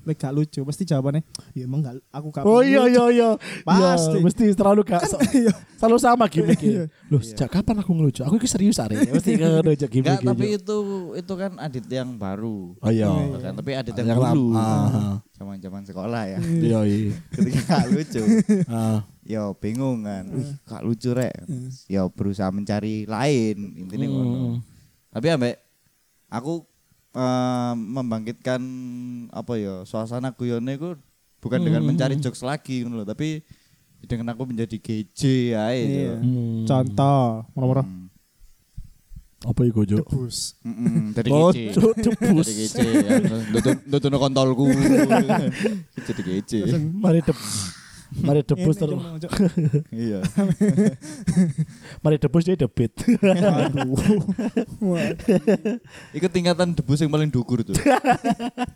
[SPEAKER 2] lek gak lucu pasti jawabannya ya emang gak aku gak
[SPEAKER 3] Oh iya
[SPEAKER 2] lucu."
[SPEAKER 3] iya iya.
[SPEAKER 2] Pasti.
[SPEAKER 3] Ya, mesti selalu gak
[SPEAKER 2] Iya.
[SPEAKER 3] selalu sama gimmicknya. Loh, sejak kapan aku ngelucu? Aku iki serius are. Mesti ngono aja
[SPEAKER 1] Enggak,
[SPEAKER 3] gimmicknya.
[SPEAKER 1] tapi itu itu kan adit yang baru.
[SPEAKER 3] Oh iya.
[SPEAKER 2] Iya.
[SPEAKER 1] Kan, tapi adit
[SPEAKER 3] Yang
[SPEAKER 1] yang dulu.
[SPEAKER 3] Ah.
[SPEAKER 1] Zaman-zaman sekolah ya.
[SPEAKER 3] Iya iya.
[SPEAKER 1] Ketika gak lucu,
[SPEAKER 3] Ah.
[SPEAKER 1] ya bingung kan. Wih, gak lucu rek. Ya berusaha mencari lain, intinya ngono.
[SPEAKER 3] Hmm.
[SPEAKER 1] Tapi ambek aku eh, membangkitkan apa ya suasana guyone ku bukan dengan
[SPEAKER 3] Hmm.
[SPEAKER 1] mencari jokes lagi loh, tapi dengan aku menjadi GJ ae.
[SPEAKER 2] Iya.
[SPEAKER 1] Jo.
[SPEAKER 3] Hmm.
[SPEAKER 2] Contoh, murah-murah.
[SPEAKER 1] Hmm.
[SPEAKER 3] Apa iku, Jo?
[SPEAKER 2] Debus.
[SPEAKER 1] Mm-mm, dari
[SPEAKER 3] Oh,
[SPEAKER 1] GJ.
[SPEAKER 3] Jo, debus.
[SPEAKER 1] Dari GJ. ya. Nutun- kontolku. Jadi GJ.
[SPEAKER 3] Mari deb Mari debus terus.
[SPEAKER 1] Iya.
[SPEAKER 3] Mari debus dia debit.
[SPEAKER 2] Aduh.
[SPEAKER 1] Iku tingkatan debus yang paling dukur tuh.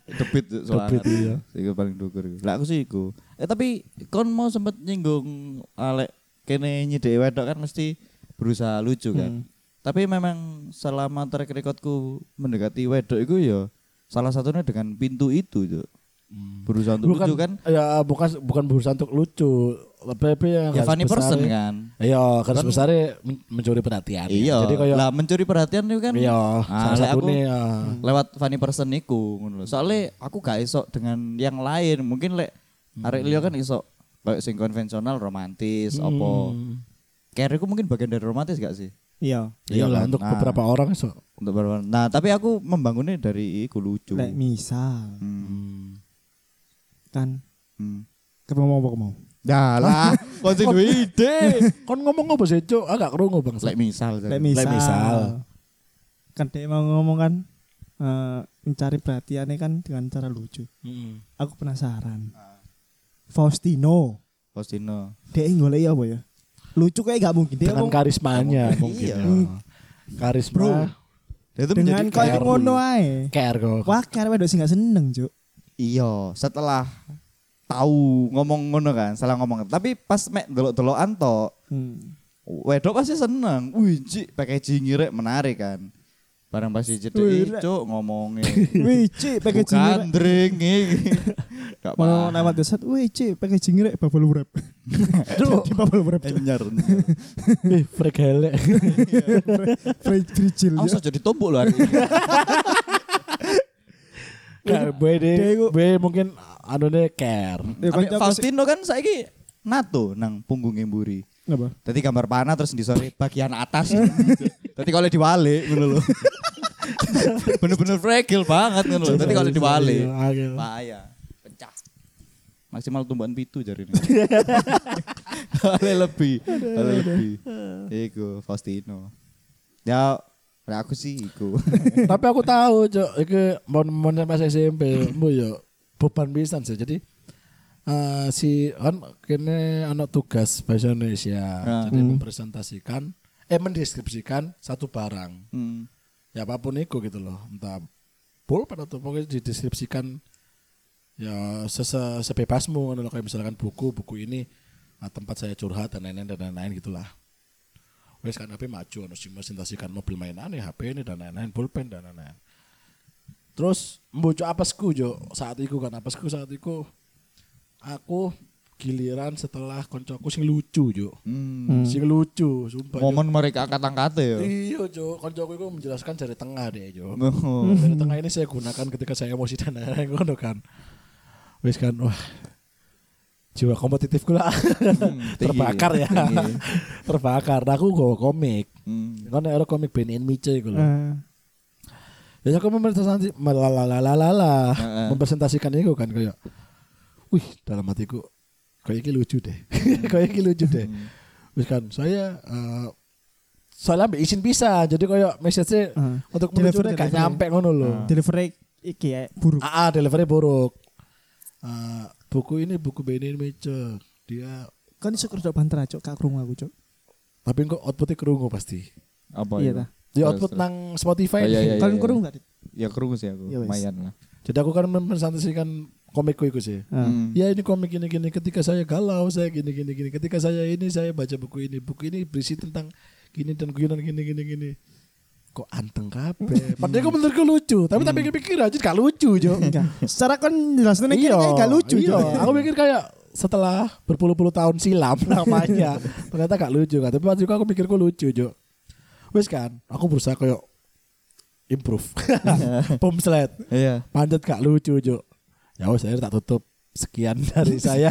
[SPEAKER 1] Debit tuh soalnya.
[SPEAKER 3] Debit, iya.
[SPEAKER 1] Iku paling dukur. Lah aku sih iku. Eh tapi kon mau sempet nyinggung Alek kene nyedek wedok kan mesti berusaha lucu kan.
[SPEAKER 2] Hmm.
[SPEAKER 1] Tapi memang selama track recordku mendekati wedok itu ya salah satunya dengan pintu itu tuh. Berusaha untuk
[SPEAKER 3] bukan
[SPEAKER 1] lucu kan.
[SPEAKER 3] Ya bukan bukan berusaha untuk lucu. Lebih yang
[SPEAKER 1] Ya
[SPEAKER 3] garis
[SPEAKER 1] funny person kan.
[SPEAKER 3] Iya, garis
[SPEAKER 1] Kan-
[SPEAKER 3] besarnya men- mencuri perhatian.
[SPEAKER 1] Iya.
[SPEAKER 3] Jadi kayak
[SPEAKER 1] lah mencuri perhatian itu kan.
[SPEAKER 3] iya,
[SPEAKER 1] Ah,
[SPEAKER 3] salah
[SPEAKER 1] aku-
[SPEAKER 3] nih ya.
[SPEAKER 1] lewat funny person niku ngono lho. Soale aku gak iso dengan yang lain. Mungkin lek arek liya kan iso kayak sing konvensional romantis apa.
[SPEAKER 3] Hmm.
[SPEAKER 1] Care iku mungkin bagian dari romantis gak sih?
[SPEAKER 2] Iya.
[SPEAKER 3] Iya lah
[SPEAKER 1] kan?
[SPEAKER 3] untuk
[SPEAKER 1] Nah,
[SPEAKER 3] beberapa orang so.
[SPEAKER 1] untuk beberapa. Nah, tapi aku membangunnya dari iku lucu.
[SPEAKER 2] Lek misal
[SPEAKER 1] Hmm.
[SPEAKER 2] Kan
[SPEAKER 1] Hmm.
[SPEAKER 2] mau apa mau?
[SPEAKER 1] Ya lah, kon sing duwe ide.
[SPEAKER 3] Kon ngomong apa sih, Cuk? Agak krungu Bang.
[SPEAKER 1] Lek misal.
[SPEAKER 2] Lek
[SPEAKER 1] Lek
[SPEAKER 2] misal.
[SPEAKER 3] misal.
[SPEAKER 2] Kan dia mau ngomong kan eh, mencari perhatiannya kan dengan cara lucu.
[SPEAKER 3] Hmm.
[SPEAKER 2] Aku penasaran. Faustino,
[SPEAKER 1] Postino.
[SPEAKER 2] dia golek apa ya? Lucu kayak gak mungkin dia
[SPEAKER 3] Dengan karismanya
[SPEAKER 1] Iya.
[SPEAKER 3] mungkin. ya. Karisma.
[SPEAKER 2] Bro.
[SPEAKER 1] Dia itu
[SPEAKER 2] dengan
[SPEAKER 1] menjadi
[SPEAKER 2] kaya
[SPEAKER 3] care.
[SPEAKER 2] ngono ae.
[SPEAKER 3] care kok.
[SPEAKER 2] Wah, karena wedok sing gak seneng, Cuk.
[SPEAKER 1] Iya, setelah tahu ngomong ngono kan, salah ngomong. Tapi pas mek delok-delokan tok,
[SPEAKER 2] Hmm.
[SPEAKER 1] wedok pasti seneng. Wih, Cik, packaging rek menarik kan. Barang pasti
[SPEAKER 2] Wih, Rek.
[SPEAKER 1] cuk ngomongnya.
[SPEAKER 2] Wih, Cik, pakai
[SPEAKER 1] Bukan
[SPEAKER 2] jingir.
[SPEAKER 1] drink iki. Gak
[SPEAKER 2] Mau lewat desat, wih, Cik, pakai jingir bubble wrap. Di bubble wrap. Cuk.
[SPEAKER 1] Anyar.
[SPEAKER 3] Ih, freak hele.
[SPEAKER 2] Free free chill
[SPEAKER 1] Aku jadi tombok loh hari ini.
[SPEAKER 3] Gue deh,
[SPEAKER 2] iku-
[SPEAKER 3] gue mungkin anu nih care.
[SPEAKER 2] Ya,
[SPEAKER 1] Faustino kan saiki nato nang punggungnya mburi.
[SPEAKER 2] Apa?
[SPEAKER 1] Tadi gambar panah terus di sore bagian atas. Tadi kalau diwalik ngono lho. Bener-bener fragile banget ngono lho. Tadi kalau diwalik.
[SPEAKER 3] Iya, agil.
[SPEAKER 1] Bahaya. Pecah. Maksimal tumbuhan pitu jari ini. Ale lebih. Ale lebih. Iku Faustino. Ya, nek aku sih iku.
[SPEAKER 3] Tapi aku tahu, Cok, iki mon mon pas SMP, mbo yo beban pisan sih. Jadi eh, si kan kene anak tugas bahasa Indonesia.
[SPEAKER 1] Ah.
[SPEAKER 3] Jadi
[SPEAKER 2] Hmm.
[SPEAKER 3] mempresentasikan eh mendeskripsikan satu barang.
[SPEAKER 1] Hmm.
[SPEAKER 3] Ya apa pun itu gitu loh. Entah pulpen atau pokoknya dideskripsikan ya sese sebebasmu loh. kayak misalkan buku, buku ini ah, tempat saya curhat dan lain-lain dan lain-lain gitulah. Wes kan HP maju harus presentasikan mobil mainan ya HP ini dan lain-lain pulpen dan lain-lain. Terus mbojo apesku jo saat itu kan apesku saat itu aku giliran setelah koncoku sing lucu jo.
[SPEAKER 1] Hmm.
[SPEAKER 3] Sing lucu sumpah. Jo.
[SPEAKER 1] Momen mereka angkat-angkat ya.
[SPEAKER 3] Iya jo, koncoku itu menjelaskan dari tengah deh jo.
[SPEAKER 1] Oh.
[SPEAKER 3] Dari tengah ini saya gunakan ketika saya emosi dan lain-lain kan. Wes kan wah jiwa kompetitifku lah
[SPEAKER 1] tinggi,
[SPEAKER 3] terbakar ya.
[SPEAKER 1] Tinggi.
[SPEAKER 3] terbakar. Nah, aku gue komik.
[SPEAKER 1] Hmm.
[SPEAKER 3] kan ada komik Ben and Mice loh
[SPEAKER 2] Eh,
[SPEAKER 3] ya aku mempresentasi malalalala
[SPEAKER 1] Heeh.
[SPEAKER 3] mempresentasikan itu kan kayak wih dalam hatiku kayak ini lucu deh. Kayak ini lucu deh. Wis kan saya eh soalnya ambil izin bisa. Jadi kayak message
[SPEAKER 2] eh.
[SPEAKER 3] untuk melucu gak nyampe ngono loh
[SPEAKER 2] Delivery iki ya buruk.
[SPEAKER 3] ah, ah delivery buruk. Eh, buku ini buku Benin Meja dia
[SPEAKER 2] Kan iso kerja banter cuk kak krungu aku cuk.
[SPEAKER 3] tapi kok outputnya kerungu pasti
[SPEAKER 1] Apa
[SPEAKER 2] Iya ta.
[SPEAKER 3] dia
[SPEAKER 1] Terus,
[SPEAKER 3] output
[SPEAKER 1] terus.
[SPEAKER 3] nang Spotify
[SPEAKER 1] Oh, iya,
[SPEAKER 3] nih.
[SPEAKER 1] iya,
[SPEAKER 2] Kan
[SPEAKER 1] iya.
[SPEAKER 2] krungu enggak?
[SPEAKER 1] Ya kerungu sih aku.
[SPEAKER 2] Ya.
[SPEAKER 1] Lumayan lah.
[SPEAKER 3] jadi aku kan mempresentasikan komikku itu sih
[SPEAKER 1] Hmm.
[SPEAKER 3] Ya ini komik ini gini ketika saya galau saya gini gini gini ketika saya ini saya baca buku ini buku ini berisi tentang gini dan guyonan gini gini gini kok anteng kabeh? Padahal aku menurutku lucu. Tapi tak pikir-pikir aja gak lucu jo.
[SPEAKER 2] Secara kan jelasnya nih kayak gak lucu
[SPEAKER 3] iya.
[SPEAKER 2] Cuk.
[SPEAKER 3] aku pikir kayak setelah berpuluh-puluh tahun silam namanya. Ternyata gak lucu kan tapi waktu itu aku pikirku lucu jo wes kan aku berusaha kayak improve. Pom slide
[SPEAKER 1] Iya.
[SPEAKER 3] panjat gak lucu jo ya wes akhirnya tak tutup. Sekian dari saya.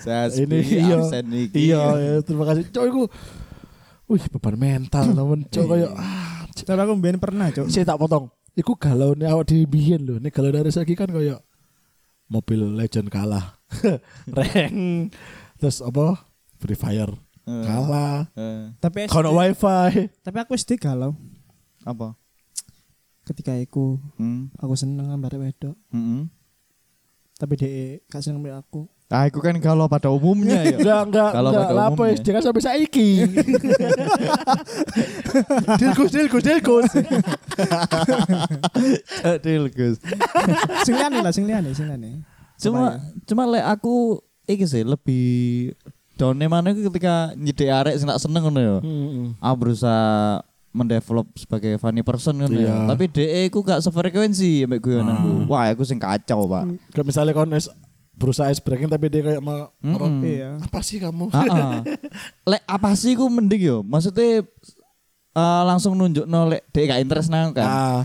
[SPEAKER 1] Saya
[SPEAKER 3] ini iya. iya ya, terima kasih. Cok iku wih beban mental temen cok kayak ah
[SPEAKER 2] Cara aku mbien pernah cuk.
[SPEAKER 3] saya tak potong. Iku galau nih awak di biyen lho. Ini galau dari segi kan kayak mobil legend kalah. Rank terus apa? Free fire.
[SPEAKER 1] Eh,
[SPEAKER 3] kalah.
[SPEAKER 1] Eh,
[SPEAKER 2] Tapi
[SPEAKER 3] kono wifi.
[SPEAKER 2] Tapi aku SD galau.
[SPEAKER 1] Apa?
[SPEAKER 2] ketika aku
[SPEAKER 1] Hmm.
[SPEAKER 2] aku seneng gambar wedok.
[SPEAKER 1] Hmm.
[SPEAKER 2] tapi dia gak seneng aku
[SPEAKER 1] Ah, aku kan kalau pada umumnya ya.
[SPEAKER 3] Enggak, enggak,
[SPEAKER 1] Kalau pada
[SPEAKER 3] apa
[SPEAKER 1] umumnya.
[SPEAKER 3] SD kan sampai saiki. dilgus, dilgus, dilgus.
[SPEAKER 1] Adil, Gus.
[SPEAKER 2] Sing liyane lah, sing liyane, sing liyane.
[SPEAKER 1] Cuma cuma lek aku iki sih lebih downe mana iku ketika nyedek arek sing tak seneng ngono ya.
[SPEAKER 3] Hmm.
[SPEAKER 1] Aku berusaha mendevelop sebagai funny person ngono ya.
[SPEAKER 3] Iya.
[SPEAKER 1] Tapi DE ku gak sefrekuensi ambek guyonanku. Wah, aku sing kacau, Pak.
[SPEAKER 3] Kayak misalnya kon berusaha ice breaking tapi dia kayak mau
[SPEAKER 1] Mm-mm.
[SPEAKER 2] Iya.
[SPEAKER 3] apa sih kamu?
[SPEAKER 1] Heeh. Lek apa sih ku mending yo. Maksudnya eh, langsung nunjuk no lek DE gak interest nang kan.
[SPEAKER 3] Ah,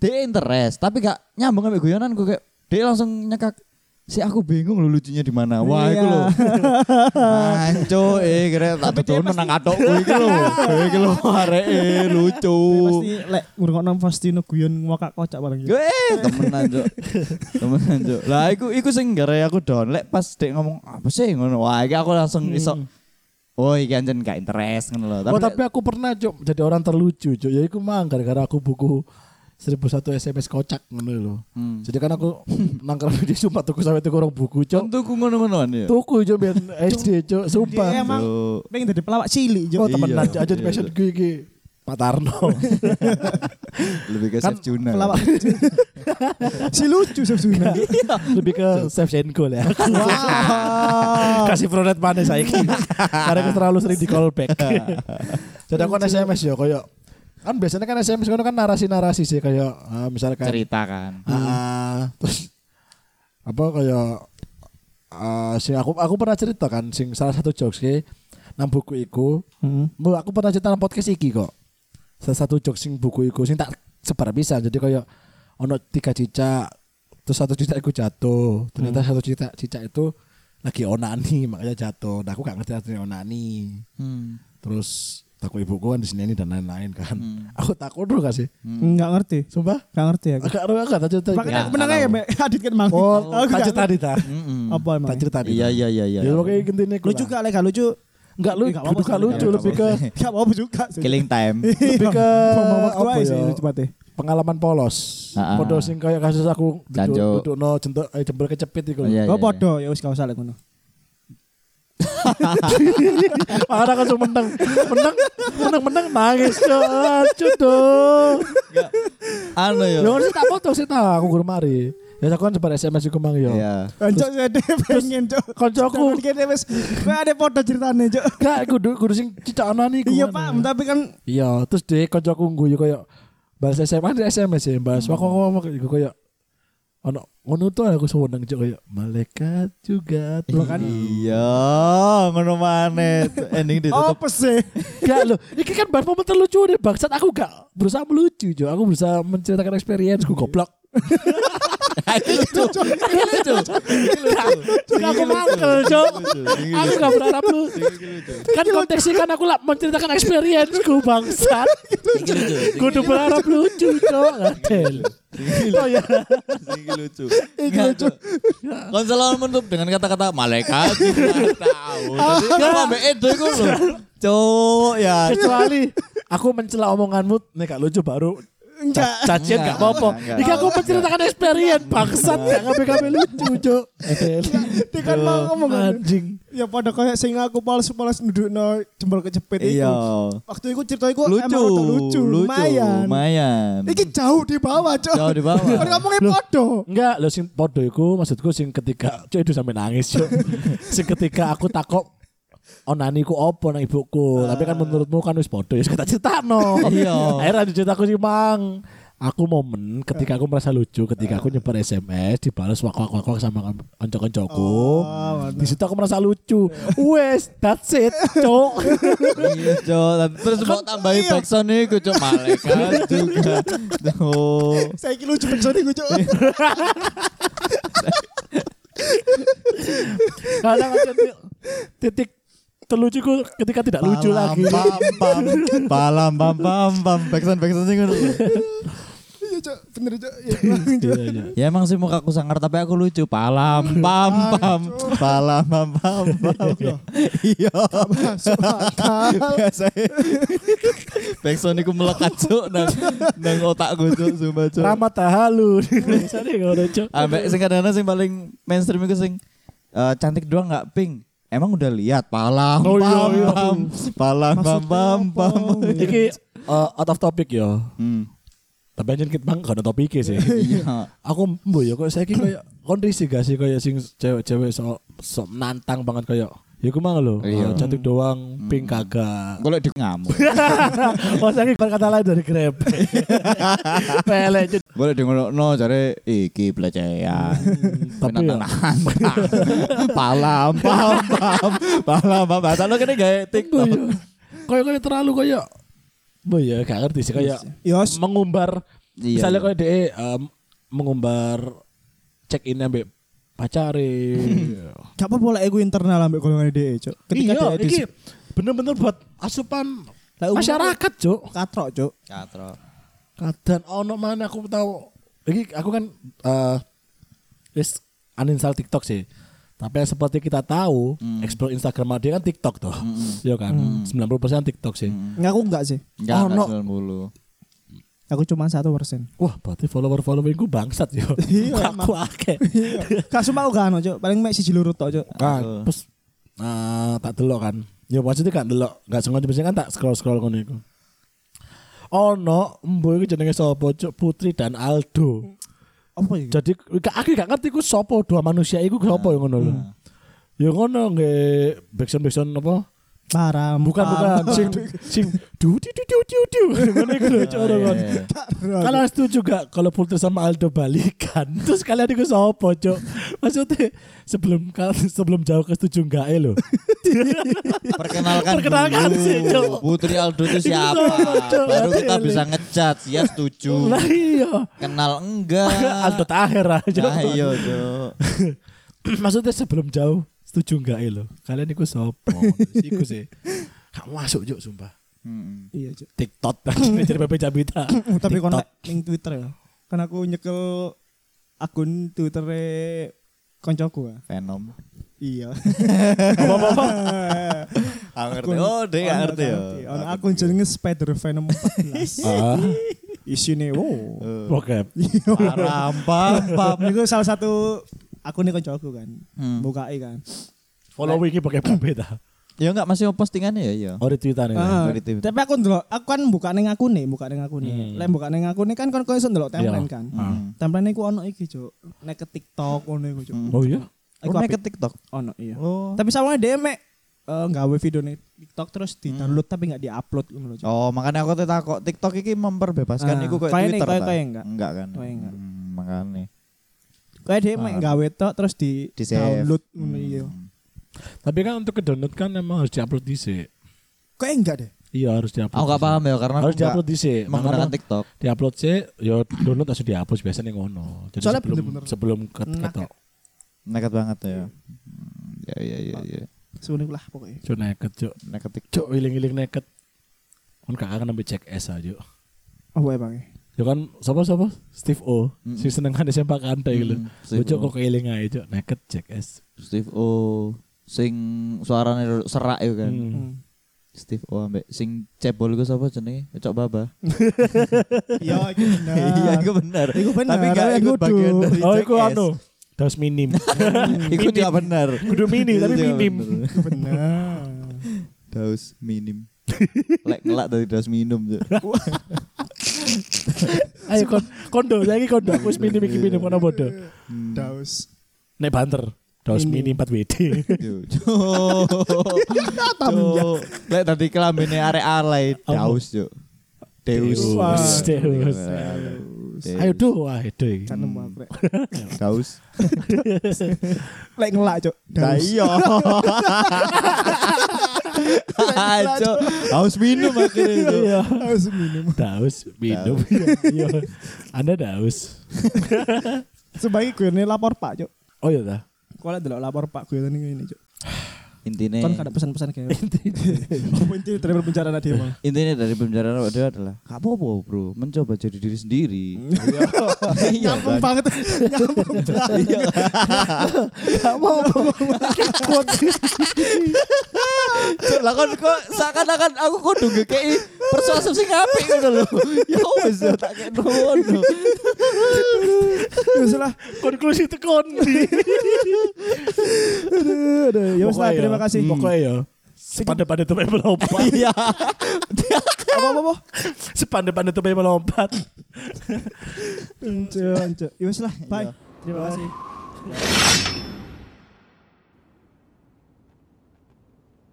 [SPEAKER 1] DE interest tapi gak nyambung ambek guyonanku kayak DE langsung nyekak si aku bingung lu lucunya di mana. Wah,
[SPEAKER 2] Iya.
[SPEAKER 1] iku lho. Anco eh kira tak dodono nang atokku iki lho. Iki lho areke lucu.
[SPEAKER 2] Pasti lek ngrungokno Faustino guyon ngakak kocak paling. gitu.
[SPEAKER 1] Eh, temenan, Cuk. temenan, Cuk. Lah iku iku sing gara aku down. Lek pas dek ngomong apa sih ngono. Wah, iki aku langsung iso Oh, iki anjen gak interest ngono lho.
[SPEAKER 3] oh tapi aku pernah cok jadi orang terlucu cok. Ya iku mang gara-gara aku buku 1001 SMS kocak ngono lho.
[SPEAKER 1] Hmm.
[SPEAKER 3] Jadi kan aku nangkrong di sumpah tuku sampai tuku orang buku cok.
[SPEAKER 1] Tentu ku ngono-ngonoan ya.
[SPEAKER 3] Tuku cok biar SD cok, sumpah.
[SPEAKER 2] Dia emang pengen jadi pelawak cilik,
[SPEAKER 3] Oh
[SPEAKER 2] Jo.
[SPEAKER 3] temenan
[SPEAKER 1] Iya,
[SPEAKER 3] cok aja
[SPEAKER 1] iya,
[SPEAKER 3] passion
[SPEAKER 1] iya.
[SPEAKER 3] gue iki. Pak Tarno.
[SPEAKER 1] Lebih ke
[SPEAKER 3] Kan
[SPEAKER 1] Chef Juna.
[SPEAKER 2] Pelawak. si lucu sebenarnya.
[SPEAKER 3] Lebih ke Shevchenko lah.
[SPEAKER 2] Wah.
[SPEAKER 3] Kasih pronet mana saya Karena aku terlalu sering di callback. Jadi aku kan SMS ya kayak kan biasanya kan SMS kan narasi-narasi sih kayak ah, misalkan
[SPEAKER 1] Cerita kan.
[SPEAKER 3] ah, terus apa kayak ah, sing aku aku pernah cerita kan sing salah satu jokes ke nang buku iku
[SPEAKER 2] Hmm.
[SPEAKER 3] Aku pernah cerita nang podcast iki kok. Salah satu jokes sing buku iku sing tak sebar bisa. Jadi kayak ono tiga cicak terus satu cicak iku jatuh. Ternyata satu cicak cicak itu lagi onani makanya jatuh. Nah, aku gak ngerti artinya onani.
[SPEAKER 1] Hmm.
[SPEAKER 3] Terus takut ibuku kan di sini ini dan lain-lain kan.
[SPEAKER 1] Hmm.
[SPEAKER 3] Aku takut dulu gak sih?
[SPEAKER 2] Enggak ngerti.
[SPEAKER 3] Sumpah?
[SPEAKER 2] Enggak ngerti aku.
[SPEAKER 3] Agak agak agak tak cerita.
[SPEAKER 2] Makanya
[SPEAKER 1] Ya,
[SPEAKER 2] aku menang ya, Mbak. Adit kan mang.
[SPEAKER 3] Oh,
[SPEAKER 2] Aku
[SPEAKER 3] tak
[SPEAKER 2] nggak
[SPEAKER 3] cerita
[SPEAKER 2] ngerti.
[SPEAKER 3] di ta.
[SPEAKER 1] Mm-mm.
[SPEAKER 2] Apa emang?
[SPEAKER 3] Tak cerita di.
[SPEAKER 1] Iya iya iya iya.
[SPEAKER 3] Ya pokoknya gini nih.
[SPEAKER 2] Lucu gak, Lek? Lucu.
[SPEAKER 3] Enggak lu,
[SPEAKER 2] Nggak apa-apa
[SPEAKER 3] bukan
[SPEAKER 2] sih,
[SPEAKER 3] lucu
[SPEAKER 2] nggak
[SPEAKER 3] lebih ke
[SPEAKER 2] Gak apa-apa juga. sih.
[SPEAKER 1] Killing time.
[SPEAKER 3] lebih ke apa
[SPEAKER 2] aja sih
[SPEAKER 3] ya?
[SPEAKER 2] lucu banget.
[SPEAKER 3] pengalaman polos.
[SPEAKER 1] Ah, ah.
[SPEAKER 3] Podo sing kayak kasus aku duduk duduk no jentuk eh jempol kecepit iku.
[SPEAKER 1] Oh, iya,
[SPEAKER 2] Oh,
[SPEAKER 1] iya,
[SPEAKER 2] podo ya wis gak usah lek ngono.
[SPEAKER 3] Makanya aku langsung menang, menang, menang, menang nangis cok, dong.
[SPEAKER 1] iya. Anu ya.
[SPEAKER 3] Lo sih tak foto sih tak aku guru mari. Ya aku kan sebar SMS iku mang yo.
[SPEAKER 1] Iya.
[SPEAKER 2] Kancok saya pengen, Cok.
[SPEAKER 3] Koncoku
[SPEAKER 2] Kene wis kowe ada foto ceritane, Cok.
[SPEAKER 3] gak kudu kudu sing cicak anak iku.
[SPEAKER 2] Iya,
[SPEAKER 3] kan.
[SPEAKER 2] Pak, tapi kan
[SPEAKER 3] Iya, terus deh koncoku guyu koyo bahas SMA di SMS ya, bahas aku ngomong iku koyo ono ngono tuh aku seneng cok koyo malaikat juga tuh kan.
[SPEAKER 1] Iya, ngono maneh. Ending ditutup.
[SPEAKER 2] apa sih?
[SPEAKER 3] Gak lo, ini kan bahas momen terlucu deh bangsat aku gak berusaha melucu jo, aku berusaha menceritakan experience ku goblok.
[SPEAKER 1] Itu lucu. Itu lucu.
[SPEAKER 3] Juga aku mangkel jo, aku gak berharap lu. Kan konteksnya kan aku lah menceritakan experience ku bangsat. Kudu berharap lucu jo, ngadel. Oh ya,
[SPEAKER 1] Iki lucu. Iki lucu. Kon selalu menutup dengan kata-kata malaikat tahu. Tadi kan ambek Edo iku lho. Cuk ya.
[SPEAKER 3] kecuali aku mencela omonganmu, nih gak lucu baru
[SPEAKER 2] Enggak.
[SPEAKER 3] cacian
[SPEAKER 1] Enggak,
[SPEAKER 3] gak apa-apa. Ini aku menceritakan experience bangsat gak ngabe-ngabe lucu jo.
[SPEAKER 2] Dia kan mau ngomong.
[SPEAKER 3] Anjing.
[SPEAKER 2] Ya pada kayak sing aku polos-polos ndudukno jempol kecepit
[SPEAKER 1] Iya.
[SPEAKER 2] iku. Waktu itu cerita iku
[SPEAKER 1] Lucu.
[SPEAKER 2] emang lucu, lumayan.
[SPEAKER 1] Lumayan.
[SPEAKER 2] Iki jauh di bawah, Cok.
[SPEAKER 1] Jauh di bawah.
[SPEAKER 2] Kan ngomongin podo.
[SPEAKER 3] Enggak, lo sing podo iku maksudku sing ketika cuy itu sampe nangis cuy. sing ketika aku takok onani ku opo nang ibuku. Tapi kan menurutmu kan wis podo ya kita ceritano.
[SPEAKER 1] Iya.
[SPEAKER 3] Akhirnya diceritaku sih mang. Aku momen ketika aku merasa lucu ketika aku nyebar SMS dibalas wak wak wak sama konco-koncoku. Di situ aku merasa lucu. Wes, that's it, cok.
[SPEAKER 1] Iya, Cok. Terus mau tambahin backsound iku, Cok. Malaikat juga. Tuh.
[SPEAKER 2] Saya kira lucu backsound iku, Cok.
[SPEAKER 3] Kadang ada titik terlucuku ketika tidak lucu lagi.
[SPEAKER 1] Pam pam palam pam pam pam backsound backsound sing ngono.
[SPEAKER 2] Iya, Cok. Bener, Cok. Iya.
[SPEAKER 3] Iya, iya.
[SPEAKER 1] Ya emang sih muka aku sangar tapi aku lucu. Palam pam pam palam pam pam pam. Iya. Biasa. Backsound iku melekat cuk nang nang otakku cuk sumpah cuk.
[SPEAKER 3] Ramat tahalu. Cok.
[SPEAKER 1] Ambek sing kadang sing paling mainstream iku sing eh, cantik doang nggak pink. Emang udah lihat palam
[SPEAKER 3] Oh, iya,
[SPEAKER 1] pam
[SPEAKER 3] iya.
[SPEAKER 1] pam palam pam pam pam.
[SPEAKER 3] Iki eh, out of topic yo.
[SPEAKER 1] Hmm.
[SPEAKER 3] Tapi anjir kita bang gak ada topiknya sih.
[SPEAKER 1] Iya.
[SPEAKER 3] Aku mbo ya kok saiki kayak kondisi gak sih kayak sing cewek-cewek so, so nantang banget kayak ya aku mau lho,
[SPEAKER 1] Iya.
[SPEAKER 3] eh, cantik doang, pink kagak.
[SPEAKER 1] Kalau di ngamuk.
[SPEAKER 3] Oh, saiki kata lain dari Grab. Pele Cuk.
[SPEAKER 1] Boleh di no cari iki pelecehan.
[SPEAKER 3] Tapi ya
[SPEAKER 1] palam pam pam palam pam. Bahasa lo kene gawe TikTok.
[SPEAKER 3] kayak kayak terlalu kayak Bo ya gak ngerti sih kayak
[SPEAKER 2] Yos.
[SPEAKER 3] mengumbar
[SPEAKER 1] Iya,
[SPEAKER 3] misalnya
[SPEAKER 1] iya.
[SPEAKER 3] dia em, mengumbar check in ambek pacare.
[SPEAKER 2] Gak apa-apa lah ego internal ambek golongan DE, Cuk. Ketika
[SPEAKER 3] iya,
[SPEAKER 2] DE
[SPEAKER 3] iki bener-bener buat asupan
[SPEAKER 2] Lah,
[SPEAKER 3] masyarakat, Cuk.
[SPEAKER 2] katrok, Cuk.
[SPEAKER 1] Katro.
[SPEAKER 3] Kadang ono mana aku tahu. Iki aku kan eh wis uninstall TikTok sih. Tapi seperti kita tahu, explore Instagram dia kan TikTok tuh. Iya kan? 90% TikTok sih.
[SPEAKER 2] Ngaku enggak sih?
[SPEAKER 1] Enggak,
[SPEAKER 3] Oh, no.
[SPEAKER 1] enggak 90.
[SPEAKER 2] Aku cuma satu persen.
[SPEAKER 3] Wah, berarti follower-followerku bangsat yo.
[SPEAKER 2] Iya,
[SPEAKER 3] aku akeh.
[SPEAKER 2] Gak semua aku ono, Cuk. Paling mek siji loro tok, Cuk.
[SPEAKER 3] Kan, terus tak delok kan. Ya maksudnya kan delok, gak sengaja biasanya kan tak scroll-scroll ngono iku. Ono, mbo iki jenenge sapa, Cuk? Putri dan Aldo.
[SPEAKER 2] Apa iki?
[SPEAKER 3] Jadi gak- aku gak ngerti ku sapa dua manusia iku sapa yang ngono lho. Ya ngono nggih backsound backsound apa?
[SPEAKER 2] Param.
[SPEAKER 3] Bukan bukan sing sing du du du du du du. Ngono iku lho cara
[SPEAKER 1] Iya,
[SPEAKER 3] kan.
[SPEAKER 1] iya.
[SPEAKER 3] Kalian setuju gak kalau Putri sama Aldo balikan? Terus kalian itu sapa, Cok? Maksudnya sebelum sebelum jauh ke setuju enggak lho.
[SPEAKER 1] Perkenalkan,
[SPEAKER 3] Perkenalkan
[SPEAKER 1] dulu.
[SPEAKER 3] sih, Cok.
[SPEAKER 1] Putri Aldo itu siapa? Baru kita bisa ngecat. Ya setuju.
[SPEAKER 3] Lah iya.
[SPEAKER 1] Kenal enggak?
[SPEAKER 3] Aldo Tahir aja.
[SPEAKER 1] Nah, iya.
[SPEAKER 3] Maksudnya sebelum jauh setuju enggak eh lho. Kalian iku sapa? Iku sih. Gak masuk, Cok, sumpah.
[SPEAKER 2] Iya, Cuk.
[SPEAKER 3] TikTok kan jadi Pepe Cabita.
[SPEAKER 2] Tapi kon
[SPEAKER 3] TikTok.
[SPEAKER 2] ning Twitter ya. Kan aku nyekel akun Twittere koncoku ya.
[SPEAKER 1] Venom.
[SPEAKER 2] Iya.
[SPEAKER 3] Apa-apa?
[SPEAKER 1] Aku ngerti.
[SPEAKER 2] Akun-
[SPEAKER 1] Oh, dia nggak
[SPEAKER 2] ono
[SPEAKER 1] ngerti ya.
[SPEAKER 2] Ono akun jenenge Spider Venom 14.
[SPEAKER 3] Ah,
[SPEAKER 2] Isine wow.
[SPEAKER 1] Eh,
[SPEAKER 3] bokep.
[SPEAKER 1] Param, pam, pam.
[SPEAKER 2] Niku salah satu akun koncoku kan.
[SPEAKER 1] Hmm.
[SPEAKER 2] Bukai kan.
[SPEAKER 3] Follow iki Pepe ta.
[SPEAKER 1] Ya enggak masih postingannya ya, iya.
[SPEAKER 3] Oh di Twitter ya.
[SPEAKER 2] Ah,
[SPEAKER 1] dari Twitter.
[SPEAKER 2] tapi aku ndelok, aku kan buka ning akune, buka ning akune.
[SPEAKER 3] Hmm.
[SPEAKER 2] Lek buka ning akune kan kon kok iso ndelok timeline
[SPEAKER 3] Iya.
[SPEAKER 2] kan.
[SPEAKER 1] Hmm.
[SPEAKER 2] Timeline iku ono iki, Cuk. Nek ke TikTok ono iku, Cuk.
[SPEAKER 1] Hmm.
[SPEAKER 3] Oh iya.
[SPEAKER 2] Iku
[SPEAKER 1] Oh, ke TikTok.
[SPEAKER 2] ono iya.
[SPEAKER 1] Oh.
[SPEAKER 2] Tapi sama dia mek eh, nggawe video nih TikTok terus di download tapi nggak diupload ngono lho. Cuk.
[SPEAKER 1] Oh, makanya aku tuh takut TikTok ini memperbebaskan
[SPEAKER 2] Ah,
[SPEAKER 1] iku kayak Twitter
[SPEAKER 2] kayak enggak.
[SPEAKER 1] Enggak kan?
[SPEAKER 2] Kayak enggak.
[SPEAKER 1] Hmm, makanya.
[SPEAKER 2] Kayak dia mek
[SPEAKER 1] Ah.
[SPEAKER 2] nggawe tok terus di,
[SPEAKER 1] Di
[SPEAKER 2] download ngono
[SPEAKER 1] Hmm.
[SPEAKER 2] iya.
[SPEAKER 3] Tapi kan untuk ke download kan emang harus diupload dhisik.
[SPEAKER 2] Kayak enggak deh.
[SPEAKER 3] Iya harus diupload.
[SPEAKER 1] Aku gak paham ya karena
[SPEAKER 3] Harus diupload dhisik.
[SPEAKER 1] menggunakan
[SPEAKER 3] Makanya
[SPEAKER 1] TikTok.
[SPEAKER 3] diupload sih, ya download harus dihapus biasanya ngono. Jadi
[SPEAKER 2] Soalnya
[SPEAKER 3] sebelum
[SPEAKER 2] bener-bener
[SPEAKER 3] sebelum ke
[SPEAKER 2] enak
[SPEAKER 3] ketok.
[SPEAKER 1] Nekat banget ya. Hmm, Ya ya ya ya.
[SPEAKER 2] Sebenarnya lah pokoknya.
[SPEAKER 3] Cuk neket cuk.
[SPEAKER 1] Nekat TikTok.
[SPEAKER 3] Cuk iling-iling neket. Kan kakak kan sampai cek S aja.
[SPEAKER 2] Oh, wae Bang.
[SPEAKER 3] Ya kan sapa sapa? Steve O.
[SPEAKER 1] Mm.
[SPEAKER 3] Si seneng kan SMP kantai gitu.
[SPEAKER 1] Mm,
[SPEAKER 3] Cuk
[SPEAKER 1] O.
[SPEAKER 3] kok keiling aja cuk neket cek S.
[SPEAKER 1] Steve O sing suaranya serak ya kan.
[SPEAKER 3] Hmm.
[SPEAKER 2] Hmm.
[SPEAKER 1] Steve O ambek sing cebol iku sapa jenenge? Cok Baba.
[SPEAKER 2] Iya, itu benar.
[SPEAKER 1] Iya, iku benar.
[SPEAKER 2] Iku benar,
[SPEAKER 1] Tapi gak ikut bagian dari
[SPEAKER 3] Oh
[SPEAKER 1] Jack
[SPEAKER 3] iku
[SPEAKER 1] S.
[SPEAKER 3] anu. Daus minim.
[SPEAKER 1] Iku tidak benar.
[SPEAKER 3] Kudu mini tapi minim.
[SPEAKER 1] benar.
[SPEAKER 2] Iku benar.
[SPEAKER 1] Daus minim. Lek ngelak dari daus minum.
[SPEAKER 3] Ayo kon kondo saiki kondo aku wis minim iki minim kono bodo.
[SPEAKER 1] Hmm.
[SPEAKER 2] Daus.
[SPEAKER 3] Nek banter. Daus mini 4 WD.
[SPEAKER 1] Yo. Cok. Lek tadi kelambine arek alay daus, Cuk. Deus.
[SPEAKER 3] Deus. Deus. Ayo do wah do.
[SPEAKER 2] Kan nemu aku.
[SPEAKER 1] Daus.
[SPEAKER 2] Lek ngelak, Cuk. Daus.
[SPEAKER 1] iya. Cok. Daus minum akhirnya. Cok.
[SPEAKER 3] Iya.
[SPEAKER 2] Daus minum.
[SPEAKER 3] Daus minum. Iya. Anda daus.
[SPEAKER 2] Sebagai gue nih lapor Pak, Cuk.
[SPEAKER 3] Oh iya dah.
[SPEAKER 2] Kau lihat dulu lapor Pak gue ini ini, Cuk.
[SPEAKER 1] Intinya
[SPEAKER 2] Kan ada pesan-pesan kayak Apa inti dari pembicaraan tadi emang?
[SPEAKER 1] intinya dari pembicaraan awak dhewe adalah gak apa-apa bro mencoba jadi diri sendiri iya
[SPEAKER 2] Nyambung
[SPEAKER 1] kan
[SPEAKER 2] banget. Nyambung banget.
[SPEAKER 1] Iya.
[SPEAKER 3] Gak mau.
[SPEAKER 1] Cuk, lah kan kok seakan-akan aku kudu ngekei Persuasif sing apik ngono lho. Ya wis ya, tak kene ngono.
[SPEAKER 2] Wis lah.
[SPEAKER 3] Konklusi tekon.
[SPEAKER 2] Aduh, aduh. Ya wis lah,
[SPEAKER 3] Pokoknya
[SPEAKER 2] terima
[SPEAKER 3] ya,
[SPEAKER 2] kasih.
[SPEAKER 3] Pokoknya ya. Sepandai-pandai tuh melompat.
[SPEAKER 1] Iya.
[SPEAKER 2] Apa-apa?
[SPEAKER 3] Sepandai-pandai tuh melompat.
[SPEAKER 2] Anco, anco. Ya wis lah, bye. Terima kasih.